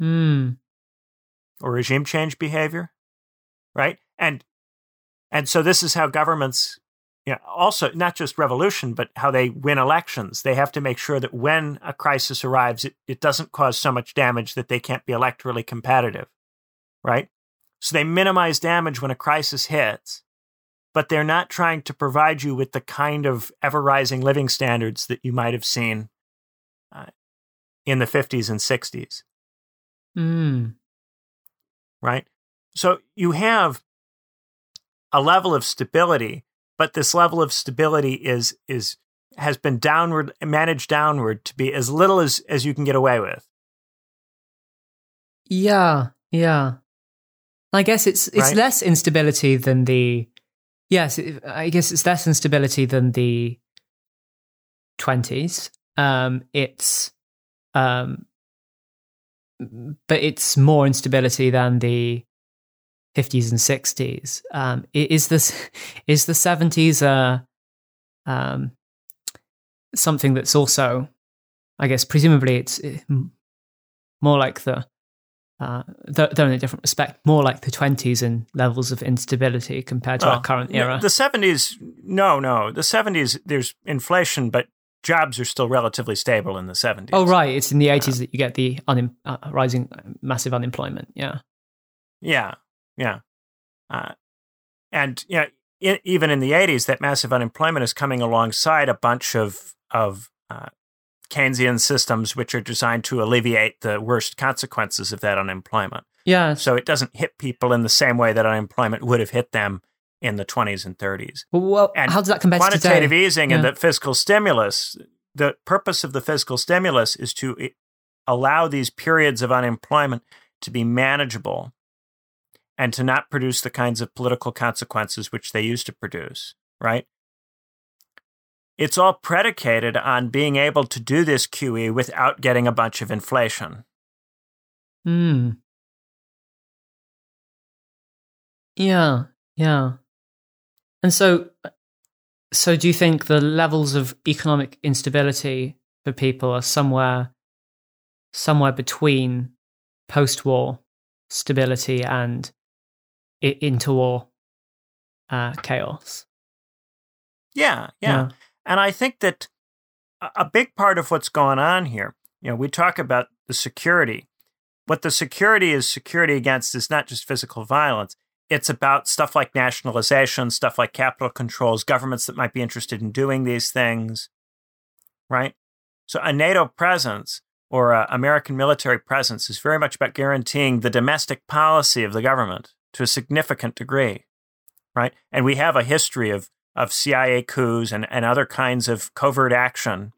Speaker 2: mm.
Speaker 1: or regime change behavior. Right? And and so this is how governments you know, also not just revolution, but how they win elections. They have to make sure that when a crisis arrives, it, it doesn't cause so much damage that they can't be electorally competitive, right? So they minimize damage when a crisis hits, but they're not trying to provide you with the kind of ever rising living standards that you might have seen uh, in the 50s and 60s.
Speaker 2: Mm.
Speaker 1: Right? So you have a level of stability but this level of stability is is has been downward managed downward to be as little as as you can get away with.
Speaker 2: Yeah, yeah. I guess it's it's right? less instability than the yes. It, I guess it's less instability than the twenties. Um, it's um, but it's more instability than the 50s and 60s. Um, is this is the 70s uh, um, something that's also, I guess, presumably it's eh, more like the, uh, though in a different respect, more like the 20s in levels of instability compared to oh, our current era.
Speaker 1: The 70s, no, no. The 70s, there's inflation, but jobs are still relatively stable in the 70s.
Speaker 2: Oh, right. It's in the 80s that you get the unim- uh, rising massive unemployment. Yeah.
Speaker 1: Yeah. Yeah. Uh, and you know, in, even in the 80s, that massive unemployment is coming alongside a bunch of of uh, Keynesian systems which are designed to alleviate the worst consequences of that unemployment.
Speaker 2: Yeah.
Speaker 1: So it doesn't hit people in the same way that unemployment would have hit them in the 20s and 30s.
Speaker 2: Well, and how does that compare to
Speaker 1: quantitative easing yeah. and the fiscal stimulus? The purpose of the fiscal stimulus is to allow these periods of unemployment to be manageable and to not produce the kinds of political consequences which they used to produce, right? It's all predicated on being able to do this QE without getting a bunch of inflation.
Speaker 2: Hmm. Yeah, yeah. And so so do you think the levels of economic instability for people are somewhere somewhere between post-war stability and interwar uh, chaos?
Speaker 1: Yeah, yeah, yeah. And I think that a big part of what's going on here, you know, we talk about the security. What the security is security against is not just physical violence. It's about stuff like nationalization, stuff like capital controls, governments that might be interested in doing these things, right? So a NATO presence or a American military presence is very much about guaranteeing the domestic policy of the government to a significant degree, right? And we have a history of of CIA coups and, and other kinds of covert action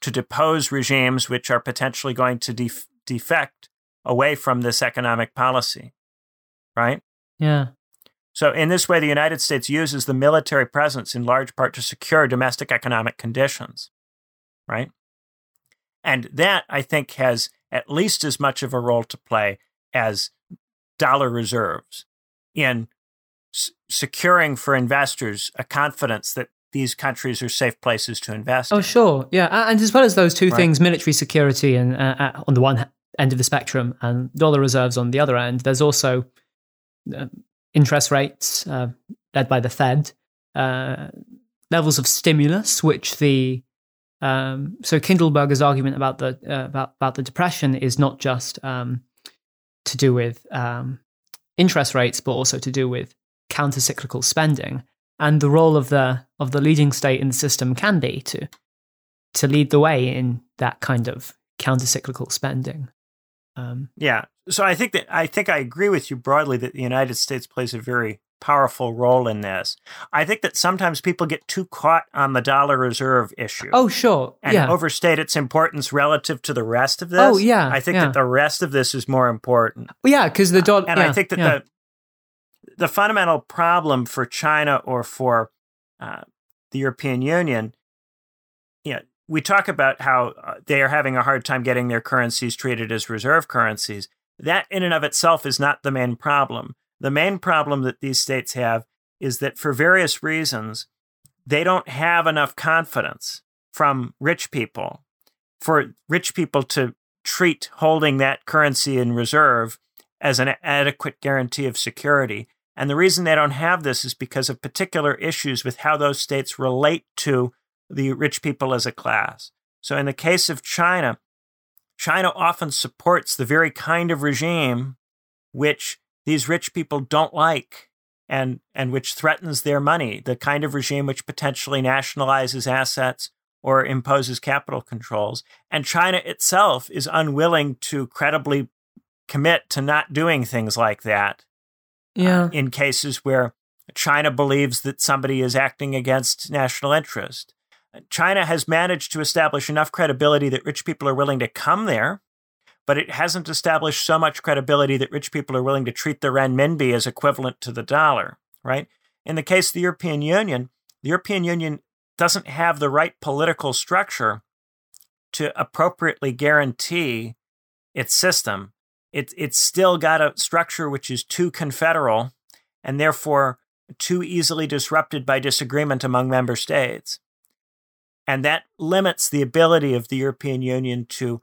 Speaker 1: to depose regimes which are potentially going to def- defect away from this economic policy, right?
Speaker 2: Yeah.
Speaker 1: So, in this way, the United States uses the military presence in large part to secure domestic economic conditions, right? And that, I think, has at least as much of a role to play as dollar reserves in s- securing for investors a confidence that these countries are safe places to invest.
Speaker 2: Oh, in. sure, yeah, and as well as those two right. things, military security and uh, on the one end of the spectrum, and dollar reserves on the other end. There's also uh, interest rates uh, led by the Fed, uh, levels of stimulus, which the um, so Kindleberger's argument about the uh, about about the depression is not just um, to do with um, interest rates, but also to do with counter-cyclical spending and the role of the of the leading state in the system can be to to lead the way in that kind of counter-cyclical spending.
Speaker 1: Um, yeah, so I think that I think I agree with you broadly that the United States plays a very powerful role in this. I think that sometimes people get too caught on the dollar reserve issue.
Speaker 2: Oh, sure.
Speaker 1: And
Speaker 2: yeah.
Speaker 1: overstate its importance relative to the rest of this.
Speaker 2: Oh, yeah.
Speaker 1: I think
Speaker 2: yeah.
Speaker 1: that the rest of this is more important.
Speaker 2: Well, yeah, because the dollar.
Speaker 1: And
Speaker 2: yeah,
Speaker 1: I think that the the fundamental problem for China or for uh, the European Union, you know, we talk about how uh, they are having a hard time getting their currencies treated as reserve currencies. That, in and of itself, is not the main problem. The main problem that these states have is that for various reasons, they don't have enough confidence from rich people for rich people to treat holding that currency in reserve as an adequate guarantee of security. And the reason they don't have this is because of particular issues with how those states relate to the rich people as a class. So, in the case of China, China often supports the very kind of regime which these rich people don't like and, and which threatens their money, the kind of regime which potentially nationalizes assets or imposes capital controls. And China itself is unwilling to credibly commit to not doing things like that.
Speaker 2: Yeah.
Speaker 1: Uh, in cases where China believes that somebody is acting against national interest. China has managed to establish enough credibility that rich people are willing to come there, but it hasn't established so much credibility that rich people are willing to treat the renminbi as equivalent to the dollar, right? In the case of the European Union, the European Union doesn't have the right political structure to appropriately guarantee its system. It, it's still got a structure which is too confederal and therefore too easily disrupted by disagreement among member states. And that limits the ability of the European Union to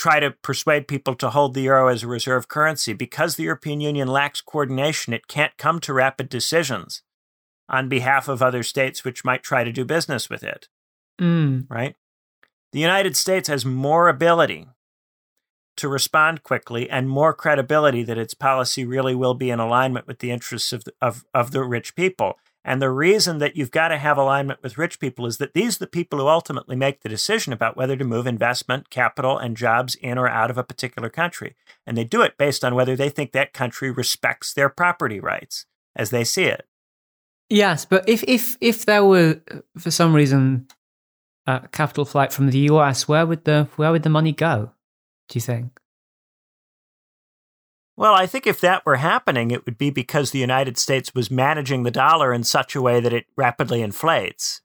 Speaker 1: try to persuade people to hold the euro as a reserve currency. Because the European Union lacks coordination, it can't come to rapid decisions on behalf of other states which might try to do business with it.
Speaker 2: Mm.
Speaker 1: Right? The United States has more ability to respond quickly and more credibility that its policy really will be in alignment with the interests of the, of, of the rich people. And the reason that you've got to have alignment with rich people is that these are the people who ultimately make the decision about whether to move investment, capital, and jobs in or out of a particular country. And they do it based on whether they think that country respects their property rights as they see it.
Speaker 2: Yes, but if if if there were uh, for some reason a capital flight from the US, where would the where would the money go? Do you think?
Speaker 1: Well, I think if that were happening, it would be because the United States was managing the dollar in such a way that it rapidly inflates.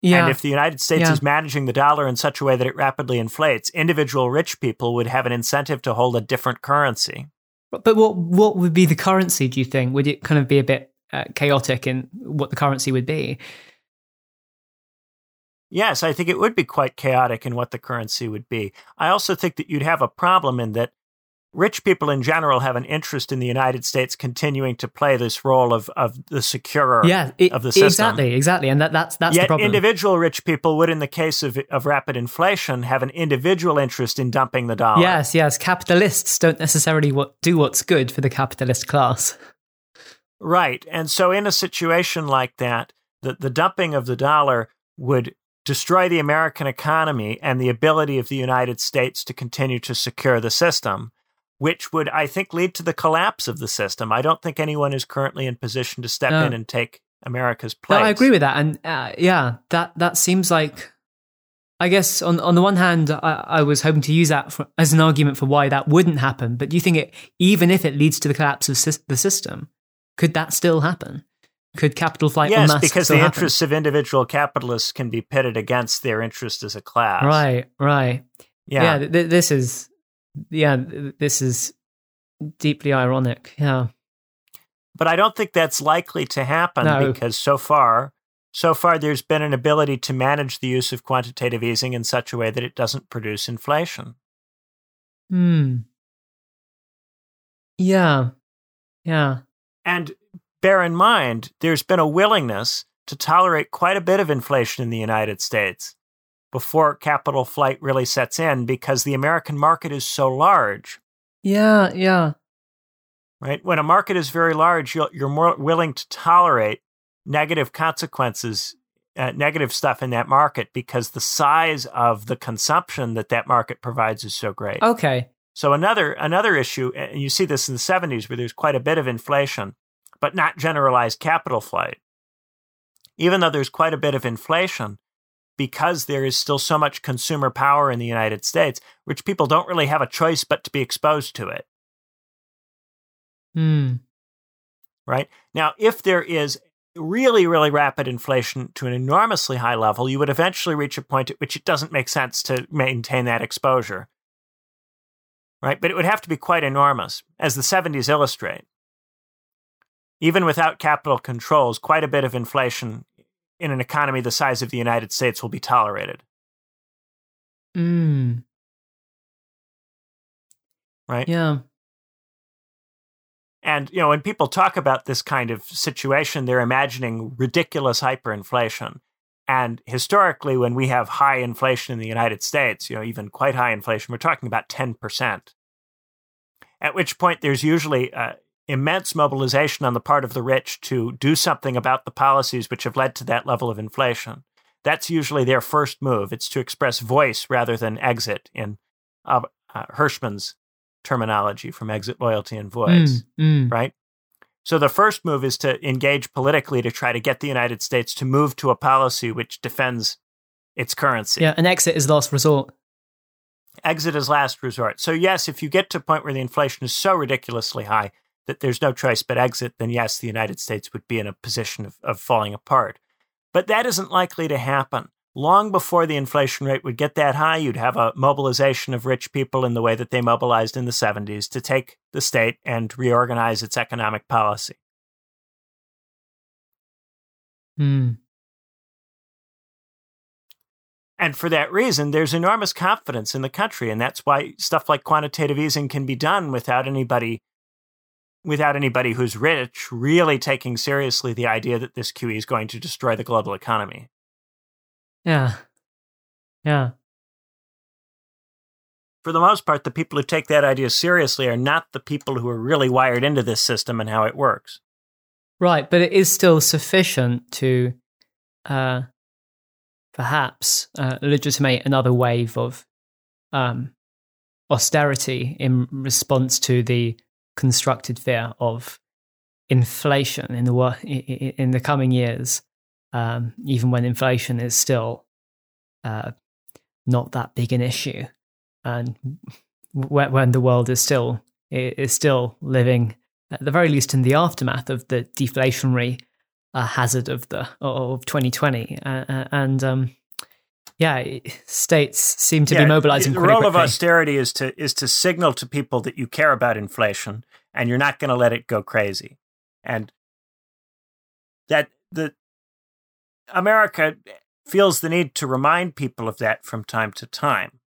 Speaker 2: Yeah.
Speaker 1: And if the United States
Speaker 2: Yeah.
Speaker 1: is managing the dollar in such a way that it rapidly inflates, individual rich people would have an incentive to hold a different currency.
Speaker 2: But what what would be the currency? Do you think would it kind of be a bit uh, chaotic in what the currency would be?
Speaker 1: Yes, I think it would be quite chaotic in what the currency would be. I also think that you'd have a problem in that rich people in general have an interest in the United States continuing to play this role of, of the securer
Speaker 2: yeah, it-
Speaker 1: of the system.
Speaker 2: exactly, exactly, and that that's that's the problem.
Speaker 1: individual rich people would, in the case of, of rapid inflation, have an individual interest in dumping the dollar.
Speaker 2: Yes, yes. Capitalists don't necessarily what, do what's good for the capitalist class.
Speaker 1: Right. And so, in a situation like that, the, the dumping of the dollar would destroy the American economy and the ability of the United States to continue to secure the system, which would, I think, lead to the collapse of the system. I don't think anyone is currently in position to step
Speaker 2: No.
Speaker 1: in and take America's
Speaker 2: No,
Speaker 1: place.
Speaker 2: I agree with that, and uh, yeah, that that seems like. I guess on on the one hand, I, I was hoping to use that for, as an argument for why that wouldn't happen. But do you think it, even if it leads to the collapse of the system, could that still happen? Could capital flight
Speaker 1: Yes, because the
Speaker 2: happen?
Speaker 1: interests of individual capitalists can be pitted against their interest as a class.
Speaker 2: Right, right.
Speaker 1: Yeah.
Speaker 2: Yeah, th- this is, yeah, this is deeply ironic. Yeah.
Speaker 1: But I don't think that's likely to happen
Speaker 2: No.
Speaker 1: because so far, so far there's been an ability to manage the use of quantitative easing in such a way that it doesn't produce inflation.
Speaker 2: Hmm. Yeah. Yeah.
Speaker 1: And bear in mind, there's been a willingness to tolerate quite a bit of inflation in the United States before capital flight really sets in because the American market is so large.
Speaker 2: Yeah. Yeah.
Speaker 1: right? When a market is very large, you're, you're more willing to tolerate negative consequences, uh, negative stuff in that market because the size of the consumption that that market provides is so great.
Speaker 2: Okay.
Speaker 1: So another another issue, and you see this in the 70s where there's quite a bit of inflation, but not generalized capital flight. Even though there's quite a bit of inflation, because there is still so much consumer power in the United States, rich people don't really have a choice but to be exposed to it.
Speaker 2: Hmm.
Speaker 1: right? Now, if there is really, really rapid inflation to an enormously high level, you would eventually reach a point at which it doesn't make sense to maintain that exposure, right? But it would have to be quite enormous, as the 70s illustrate. Even without capital controls, quite a bit of inflation in an economy the size of the United States will be tolerated,
Speaker 2: Hmm.
Speaker 1: right?
Speaker 2: Yeah.
Speaker 1: And you know, when people talk about this kind of situation, they're imagining ridiculous hyperinflation. And historically, when we have high inflation in the United States, you know, even quite high inflation, we're talking about 10%. At which point, there's usually uh, immense mobilization on the part of the rich to do something about the policies which have led to that level of inflation. That's usually their first move. It's to express voice rather than exit in uh, uh, Hirschman's terminology from exit, loyalty, and voice
Speaker 2: Hmm. Hmm.
Speaker 1: right? So the first move is to engage politically to try to get the United States to move to a policy which defends its currency.
Speaker 2: Yeah. An exit is last resort.
Speaker 1: Exit is last resort. So yes, if you get to a point where the inflation is so ridiculously high that there's no choice but exit, then yes, the United States would be in a position of, of falling apart. But that isn't likely to happen. Long before the inflation rate would get that high, you'd have a mobilization of rich people in the way that they mobilized in the 70s to take the state and reorganize its economic policy.
Speaker 2: Hmm.
Speaker 1: And for that reason, there's enormous confidence in the country. And that's why stuff like quantitative easing can be done without anybody without anybody who's rich really taking seriously the idea that this QE is going to destroy the global economy.
Speaker 2: Yeah. Yeah.
Speaker 1: for the most part, the people who take that idea seriously are not the people who are really wired into this system and how it works.
Speaker 2: Right, but it is still sufficient to uh, perhaps uh, legitimate another wave of um, austerity in response to the constructed fear of inflation in the in the coming years, um, even when inflation is still uh, not that big an issue, and when the world is still is still living at the very least in the aftermath of the deflationary uh, hazard of the of 2020 uh, uh, and um, yeah states seem to yeah, be mobilizing
Speaker 1: the role
Speaker 2: quickly.
Speaker 1: of austerity is to is to signal to people that you care about inflation and you're not going to let it go crazy and that the america feels the need to remind people of that from time to time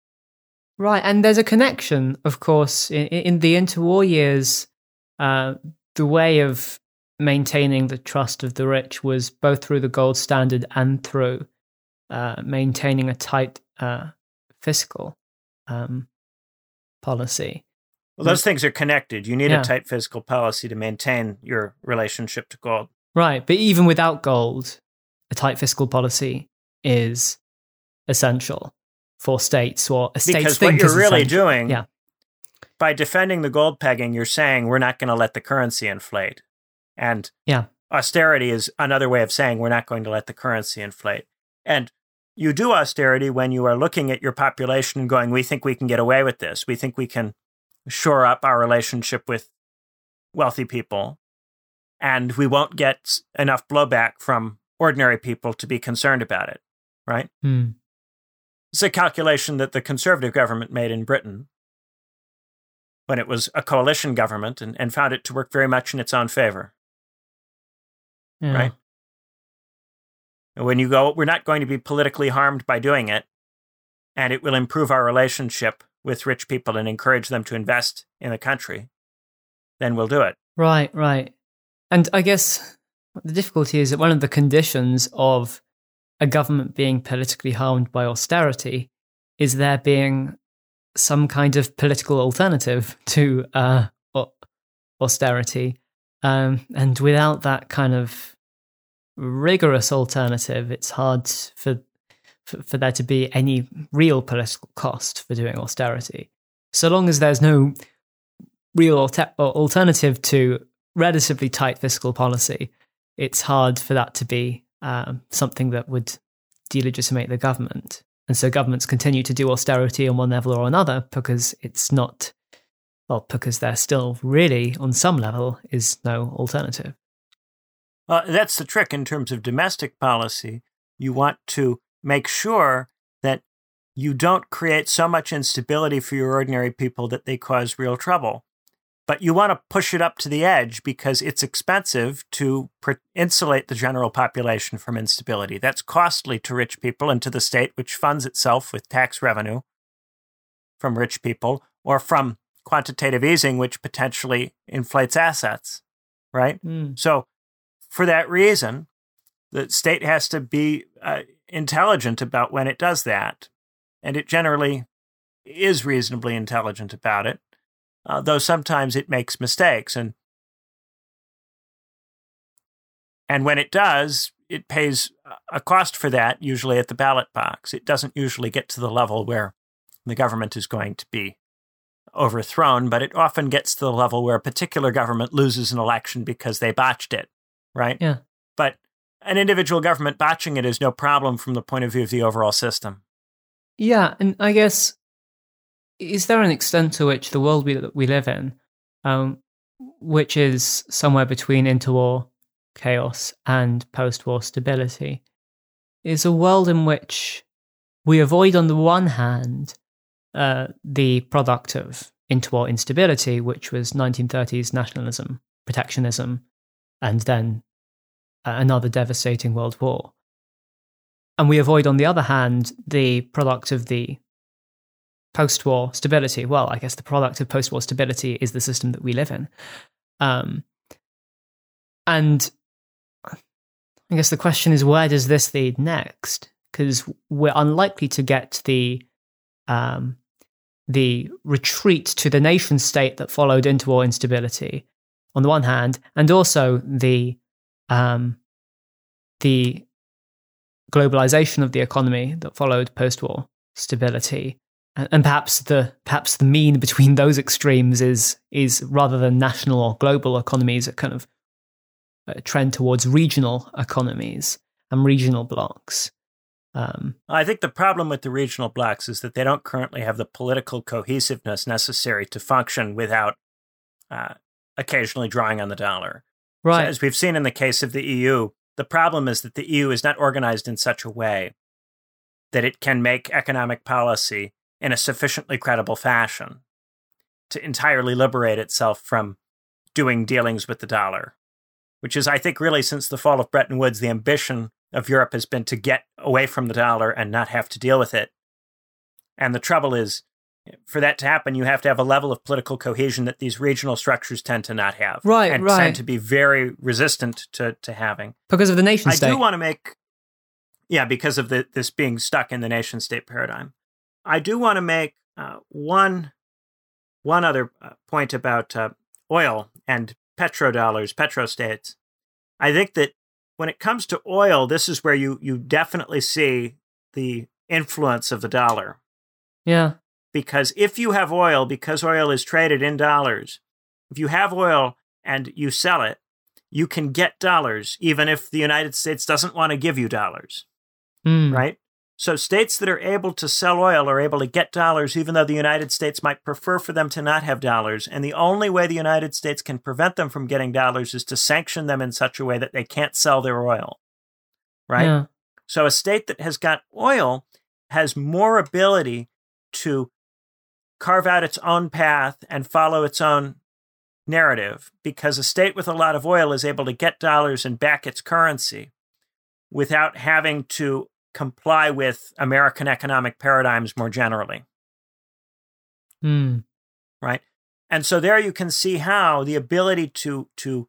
Speaker 2: right and there's a connection of course in, in the interwar years uh, the way of maintaining the trust of the rich was both through the gold standard and through uh, maintaining a tight uh, fiscal um, policy.
Speaker 1: Well, those mm. things are connected. You need yeah. a tight fiscal policy to maintain your relationship to gold.
Speaker 2: Right. But even without gold, a tight fiscal policy is essential for states or a state's
Speaker 1: because what you're really
Speaker 2: essential.
Speaker 1: doing
Speaker 2: yeah
Speaker 1: by defending the gold pegging, you're saying we're not going to let the currency inflate. And
Speaker 2: yeah.
Speaker 1: austerity is another way of saying we're not going to let the currency inflate. And you do austerity when you are looking at your population and going, we think we can get away with this. We think we can shore up our relationship with wealthy people. And we won't get enough blowback from ordinary people to be concerned about it, right?
Speaker 2: Hmm.
Speaker 1: It's a calculation that the conservative government made in Britain when it was a coalition government and, and found it to work very much in its own favor.
Speaker 2: Yeah.
Speaker 1: Right? And when you go, we're not going to be politically harmed by doing it, and it will improve our relationship with rich people and encourage them to invest in the country, then we'll do it.
Speaker 2: Right, right. And I guess the difficulty is that one of the conditions of a government being politically harmed by austerity is there being some kind of political alternative to uh, austerity. Um, and without that kind of rigorous alternative, it's hard for, for, for there to be any real political cost for doing austerity. So long as there's no real alter- alternative to relatively tight fiscal policy, it's hard for that to be um, something that would delegitimate the government. And so governments continue to do austerity on one level or another because it's not, well, because there still really, on some level, is no alternative.
Speaker 1: Well, that's the trick in terms of domestic policy. You want to make sure that you don't create so much instability for your ordinary people that they cause real trouble but you want to push it up to the edge because it's expensive to insulate the general population from instability. That's costly to rich people and to the state, which funds itself with tax revenue from rich people or from quantitative easing, which potentially inflates assets, right?
Speaker 2: Mm.
Speaker 1: So, for that reason, the state has to be uh, intelligent about when it does that. And it generally is reasonably intelligent about it uh, though sometimes it makes mistakes. And and when it does, it pays a cost for that, usually at the ballot box. It doesn't usually get to the level where the government is going to be overthrown, but it often gets to the level where a particular government loses an election because they botched it, right?
Speaker 2: Yeah.
Speaker 1: An individual government botching it is no problem from the point of view of the overall system.
Speaker 2: Yeah, and I guess is there an extent to which the world we, we live in, um, which is somewhere between interwar chaos and post war stability, is a world in which we avoid, on the one hand, uh, the product of interwar instability, which was 1930s nationalism, protectionism, and then another devastating world war. And we avoid, on the other hand, the product of the post war stability. Well, I guess the product of post war stability is the system that we live in. Um, and I guess the question is where does this lead next? Because we're unlikely to get the um, the retreat to the nation state that followed interwar instability on the one hand, and also the um, the globalization of the economy that followed post-war stability, and, perhaps the perhaps the mean between those extremes is is rather than national or global economies, a kind of a trend towards regional economies and regional blocs. Um,
Speaker 1: I think the problem with the regional blocs is that they don't currently have the political cohesiveness necessary to function without uh, occasionally drawing on the dollar.
Speaker 2: Right.
Speaker 1: So as we've seen in the case of the EU, the problem is that the EU is not organized in such a way that it can make economic policy in a sufficiently credible fashion to entirely liberate itself from doing dealings with the dollar, which is, I think, really since the fall of Bretton Woods, the ambition of Europe has been to get away from the dollar and not have to deal with it. And the trouble is, for that to happen, you have to have a level of political cohesion that these regional structures tend to not have.
Speaker 2: Right,
Speaker 1: and
Speaker 2: right.
Speaker 1: tend to be very resistant to, to having.
Speaker 2: Because of the nation state.
Speaker 1: I do want to make, yeah, because of the, this being stuck in the nation state paradigm. I do want to make uh, one one other uh, point about uh, oil and petrodollars, petrostates. I think that when it comes to oil, this is where you you definitely see the influence of the dollar.
Speaker 2: Yeah.
Speaker 1: Because if you have oil, because oil is traded in dollars, if you have oil and you sell it, you can get dollars even if the United States doesn't want to give you dollars.
Speaker 2: Mm.
Speaker 1: Right? So states that are able to sell oil are able to get dollars, even though the United States might prefer for them to not have dollars. And the only way the United States can prevent them from getting dollars is to sanction them in such a way that they can't sell their oil. Right?
Speaker 2: Yeah.
Speaker 1: So a state that has got oil has more ability to carve out its own path and follow its own narrative because a state with a lot of oil is able to get dollars and back its currency without having to comply with American economic paradigms more generally.
Speaker 2: Mm.
Speaker 1: Right? And so there you can see how the ability to to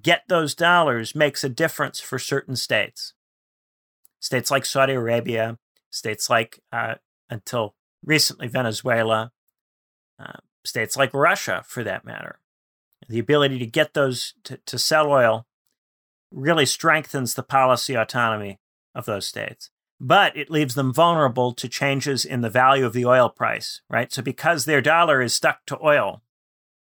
Speaker 1: get those dollars makes a difference for certain states. States like Saudi Arabia, states like uh, until recently Venezuela, uh, states like Russia, for that matter. The ability to get those to, to sell oil really strengthens the policy autonomy of those states. But it leaves them vulnerable to changes in the value of the oil price, right? So because their dollar is stuck to oil,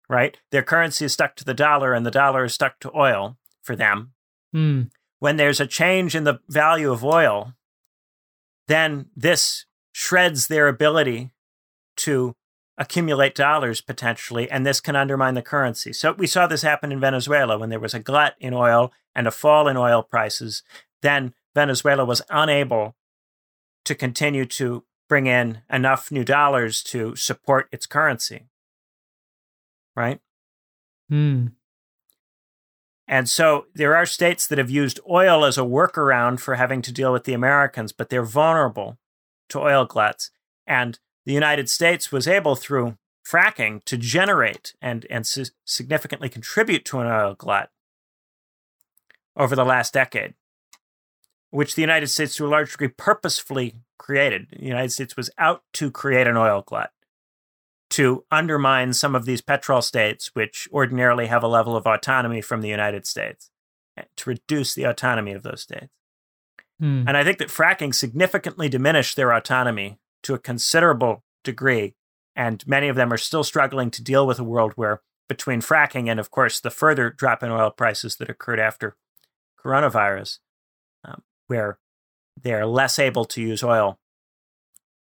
Speaker 1: right? Their currency is stuck to the dollar and the dollar is stuck to oil for them.
Speaker 2: Mm.
Speaker 1: When there's a change in the value of oil, then this shreds their ability to accumulate dollars potentially, and this can undermine the currency. So we saw this happen in Venezuela when there was a glut in oil and a fall in oil prices. Then Venezuela was unable to continue to bring in enough new dollars to support its currency. Right?
Speaker 2: Hmm.
Speaker 1: And so there are states that have used oil as a workaround for having to deal with the Americans, but they're vulnerable to oil gluts. And the United States was able, through fracking, to generate and, and su- significantly contribute to an oil glut over the last decade, which the United States, to a large degree, purposefully created. The United States was out to create an oil glut, to undermine some of these petrol states, which ordinarily have a level of autonomy from the United States, eh, to reduce the autonomy of those states.
Speaker 2: Hmm.
Speaker 1: And I think that fracking significantly diminished their autonomy to a considerable degree. And many of them are still struggling to deal with a world where, between fracking and, of course, the further drop in oil prices that occurred after coronavirus, um, where they are less able to use oil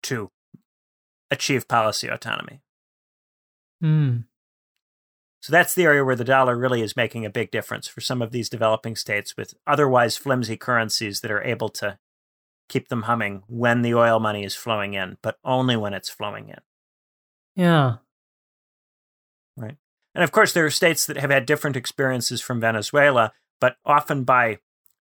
Speaker 1: to achieve policy autonomy.
Speaker 2: Hmm.
Speaker 1: So that's the area where the dollar really is making a big difference for some of these developing states with otherwise flimsy currencies that are able to keep them humming when the oil money is flowing in, but only when it's flowing in.
Speaker 2: Yeah.
Speaker 1: Right. And of course, there are states that have had different experiences from Venezuela, but often by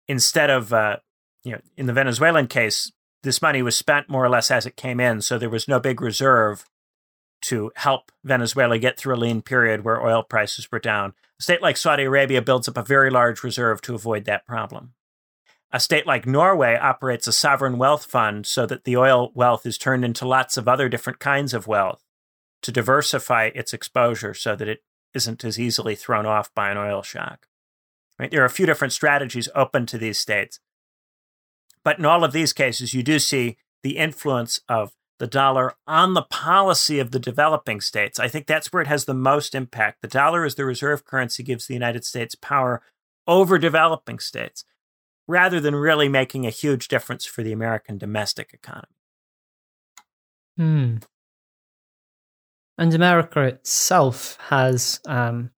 Speaker 1: instead of, uh, you know, in the Venezuelan case, this money was spent more or less as it came in. So there was no big reserve to help Venezuela get through a lean period where oil prices were down. A state like Saudi Arabia builds up a very large reserve to avoid that problem. a state like Norway operates a sovereign wealth fund so that the oil wealth is turned into lots of other different kinds of wealth to diversify its exposure so that it isn't as easily thrown off by an oil shock. Right? There are a few different strategies open to these states. But in all of these cases, you do see the influence of the dollar on the policy of the developing states. I think that's where it has the most impact. The dollar as the reserve currency gives the United States power over developing states rather than really making a huge difference for the American domestic economy.
Speaker 2: Hmm. And America itself has um,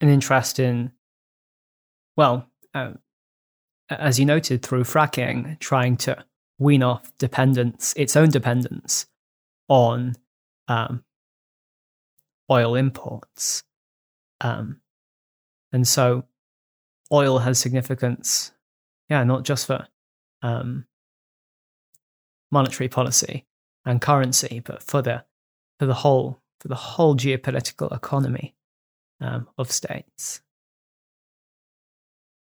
Speaker 2: an interest in, well, uh, as you noted, through fracking, trying to wean off dependence, its own dependence on um, oil imports. Um, and so oil has significance, yeah, not just for um, monetary policy and currency, but for the for the whole for the whole geopolitical economy um, of states.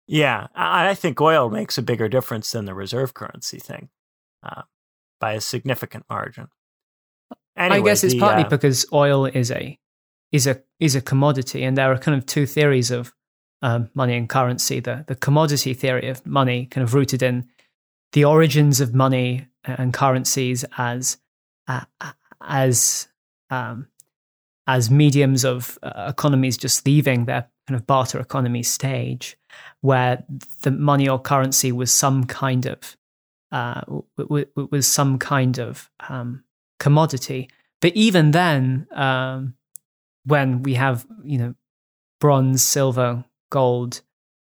Speaker 1: Yeah, I think oil makes a bigger difference than the reserve currency thing uh, by a significant margin.
Speaker 2: Anyway, I guess it's the, partly uh, because oil is a is a is a commodity, and there are kind of two theories of um, money and currency. The the commodity theory of money, kind of rooted in the origins of money and currencies as uh, as um, as mediums of uh, economies just leaving their kind of barter economy stage, where the money or currency was some kind of uh, w- w- was some kind of um, commodity. But even then, um, when we have you know bronze, silver, gold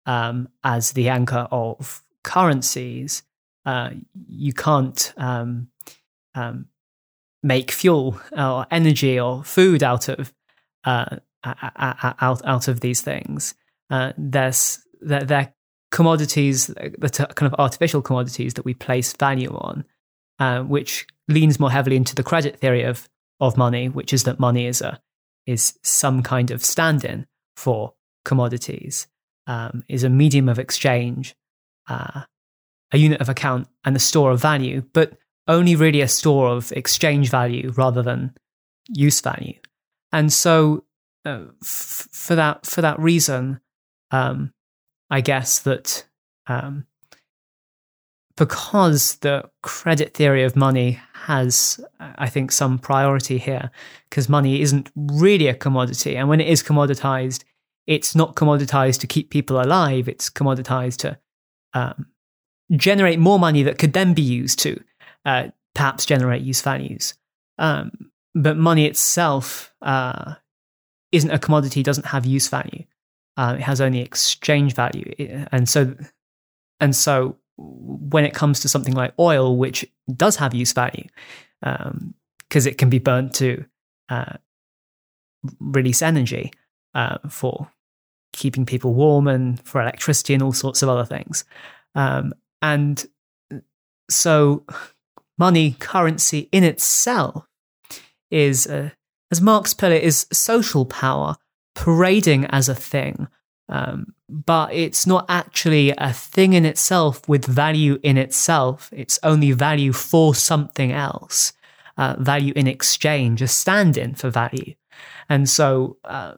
Speaker 2: um, as the anchor of currencies, uh, you can't um, um, make fuel or energy or food out of uh, out out of these things. Uh, there's they're, commodities that are kind of artificial commodities that we place value on, uh, which leans more heavily into the credit theory of of money, which is that money is a is some kind of stand-in for commodities, um, is a medium of exchange, uh, a unit of account, and a store of value. But only really a store of exchange value rather than use value. And so, uh, f- for that for that reason, um, I guess that um, because the credit theory of money has, I think, some priority here, because money isn't really a commodity, and when it is commoditized, it's not commoditized to keep people alive; it's commoditized to um, generate more money that could then be used to uh, perhaps generate use values. Um, but money itself uh, isn't a commodity, doesn't have use value. Uh, it has only exchange value, and so and so when it comes to something like oil, which does have use value, because um, it can be burnt to uh, release energy uh, for keeping people warm and for electricity and all sorts of other things, um, and so money, currency in itself is, uh, as Marx put it, is social power parading as a thing. Um, but it's not actually a thing in itself with value in itself. It's only value for something else, uh, value in exchange, a stand in for value. And so, uh,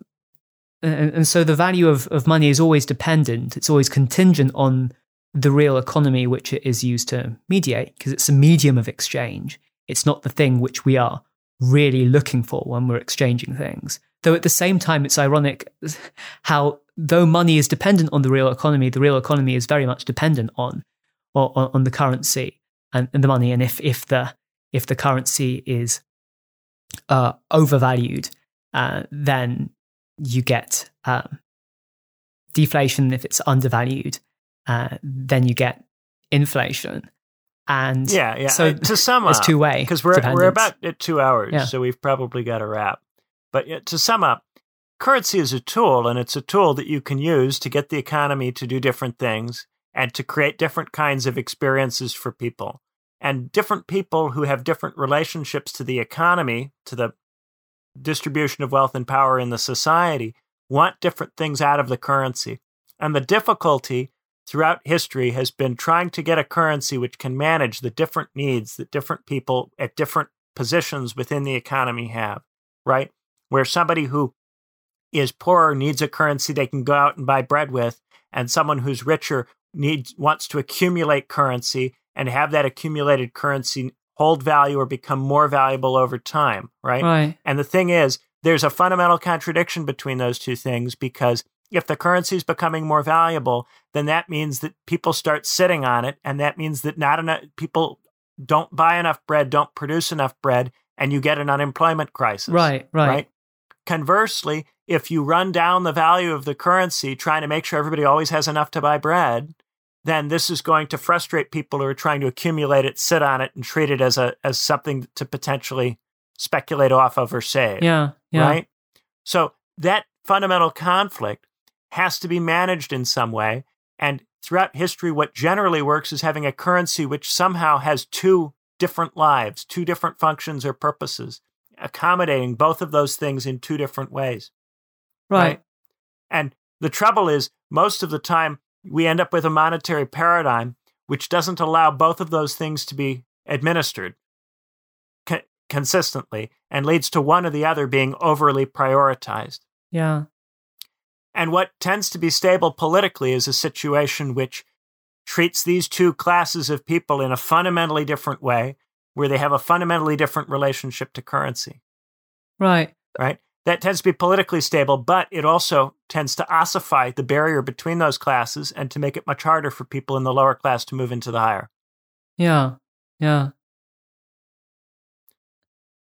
Speaker 2: and, and so the value of, of money is always dependent, it's always contingent on the real economy which it is used to mediate, because it's a medium of exchange. It's not the thing which we are really looking for when we're exchanging things. Though at the same time, it's ironic how, though money is dependent on the real economy, the real economy is very much dependent on on, on the currency and, and, the money. And if if the if the currency is uh, overvalued, uh, then you get um, deflation. If it's undervalued, uh, then you get inflation. And
Speaker 1: yeah, yeah. So to sum up,
Speaker 2: two way
Speaker 1: because we're we're about at two hours, yeah. so we've probably got to wrap. But to sum up, currency is a tool, and it's a tool that you can use to get the economy to do different things and to create different kinds of experiences for people. And different people who have different relationships to the economy, to the distribution of wealth and power in the society, want different things out of the currency. And the difficulty throughout history has been trying to get a currency which can manage the different needs that different people at different positions within the economy have, right? Where somebody who is poorer needs a currency they can go out and buy bread with, and someone who's richer needs wants to accumulate currency and have that accumulated currency hold value or become more valuable over time, right?
Speaker 2: Right.
Speaker 1: And the thing is, there's a fundamental contradiction between those two things because if the currency is becoming more valuable, then that means that people start sitting on it, and that means that not enough people don't buy enough bread, don't produce enough bread, and you get an unemployment crisis.
Speaker 2: Right, right.
Speaker 1: Right. Conversely, if you run down the value of the currency, trying to make sure everybody always has enough to buy bread, then this is going to frustrate people who are trying to accumulate it, sit on it, and treat it as a as something to potentially speculate off of or save.
Speaker 2: Yeah, yeah.
Speaker 1: Right. So that fundamental conflict has to be managed in some way. And throughout history, what generally works is having a currency which somehow has two different lives, two different functions or purposes, accommodating both of those things in two different ways.
Speaker 2: Right.
Speaker 1: right? And the trouble is, most of the time, we end up with a monetary paradigm which doesn't allow both of those things to be administered co- consistently and leads to one or the other being overly prioritized.
Speaker 2: Yeah.
Speaker 1: And what tends to be stable politically is a situation which treats these two classes of people in a fundamentally different way, where they have a fundamentally different relationship to currency.
Speaker 2: Right.
Speaker 1: Right? That tends to be politically stable, but it also tends to ossify the barrier between those classes and to make it much harder for people in the lower class to move into the higher.
Speaker 2: Yeah. Yeah.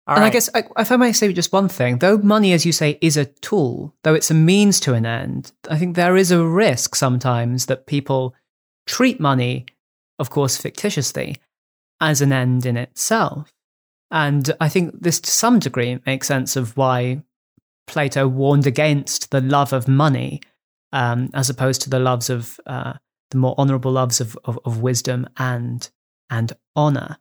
Speaker 1: All
Speaker 2: and
Speaker 1: right.
Speaker 2: I guess I, if I may say just one thing, though money, as you say, is a tool, though it's a means to an end, I think there is a risk sometimes that people treat money, of course, fictitiously, as an end in itself. And I think this, to some degree, makes sense of why Plato warned against the love of money, um, as opposed to the loves of uh, the more honourable loves of, of, of wisdom and and honour.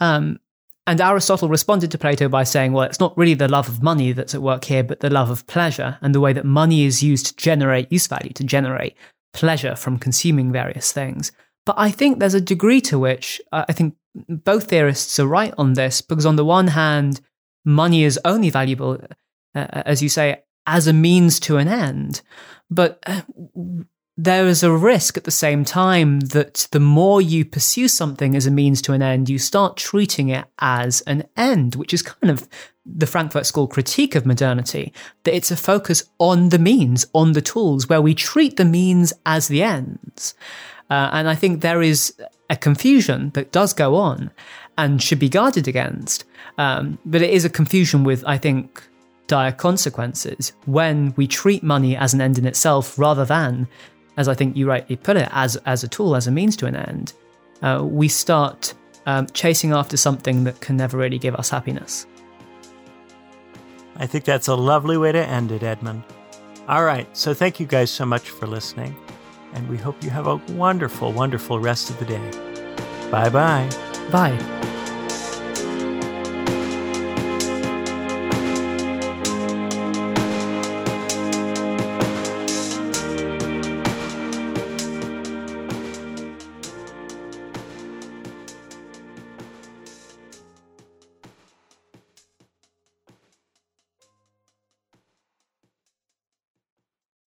Speaker 2: Um, and Aristotle responded to Plato by saying, well, it's not really the love of money that's at work here, but the love of pleasure and the way that money is used to generate use value, to generate pleasure from consuming various things. But I think there's a degree to which uh, I think both theorists are right on this, because on the one hand, money is only valuable, uh, as you say, as a means to an end. But uh, there is a risk at the same time that the more you pursue something as a means to an end, you start treating it as an end, which is kind of the Frankfurt School critique of modernity, that it's a focus on the means, on the tools, where we treat the means as the ends. Uh, and I think there is a confusion that does go on and should be guarded against. Um, but it is a confusion with, I think, dire consequences when we treat money as an end in itself rather than as I think you rightly put it, as as a tool, as a means to an end, uh, we start um, chasing after something that can never really give us happiness.
Speaker 1: I think that's a lovely way to end it, Edmund. All right, so thank you guys so much for listening, and we hope you have a wonderful, wonderful rest of the day. Bye bye.
Speaker 2: Bye.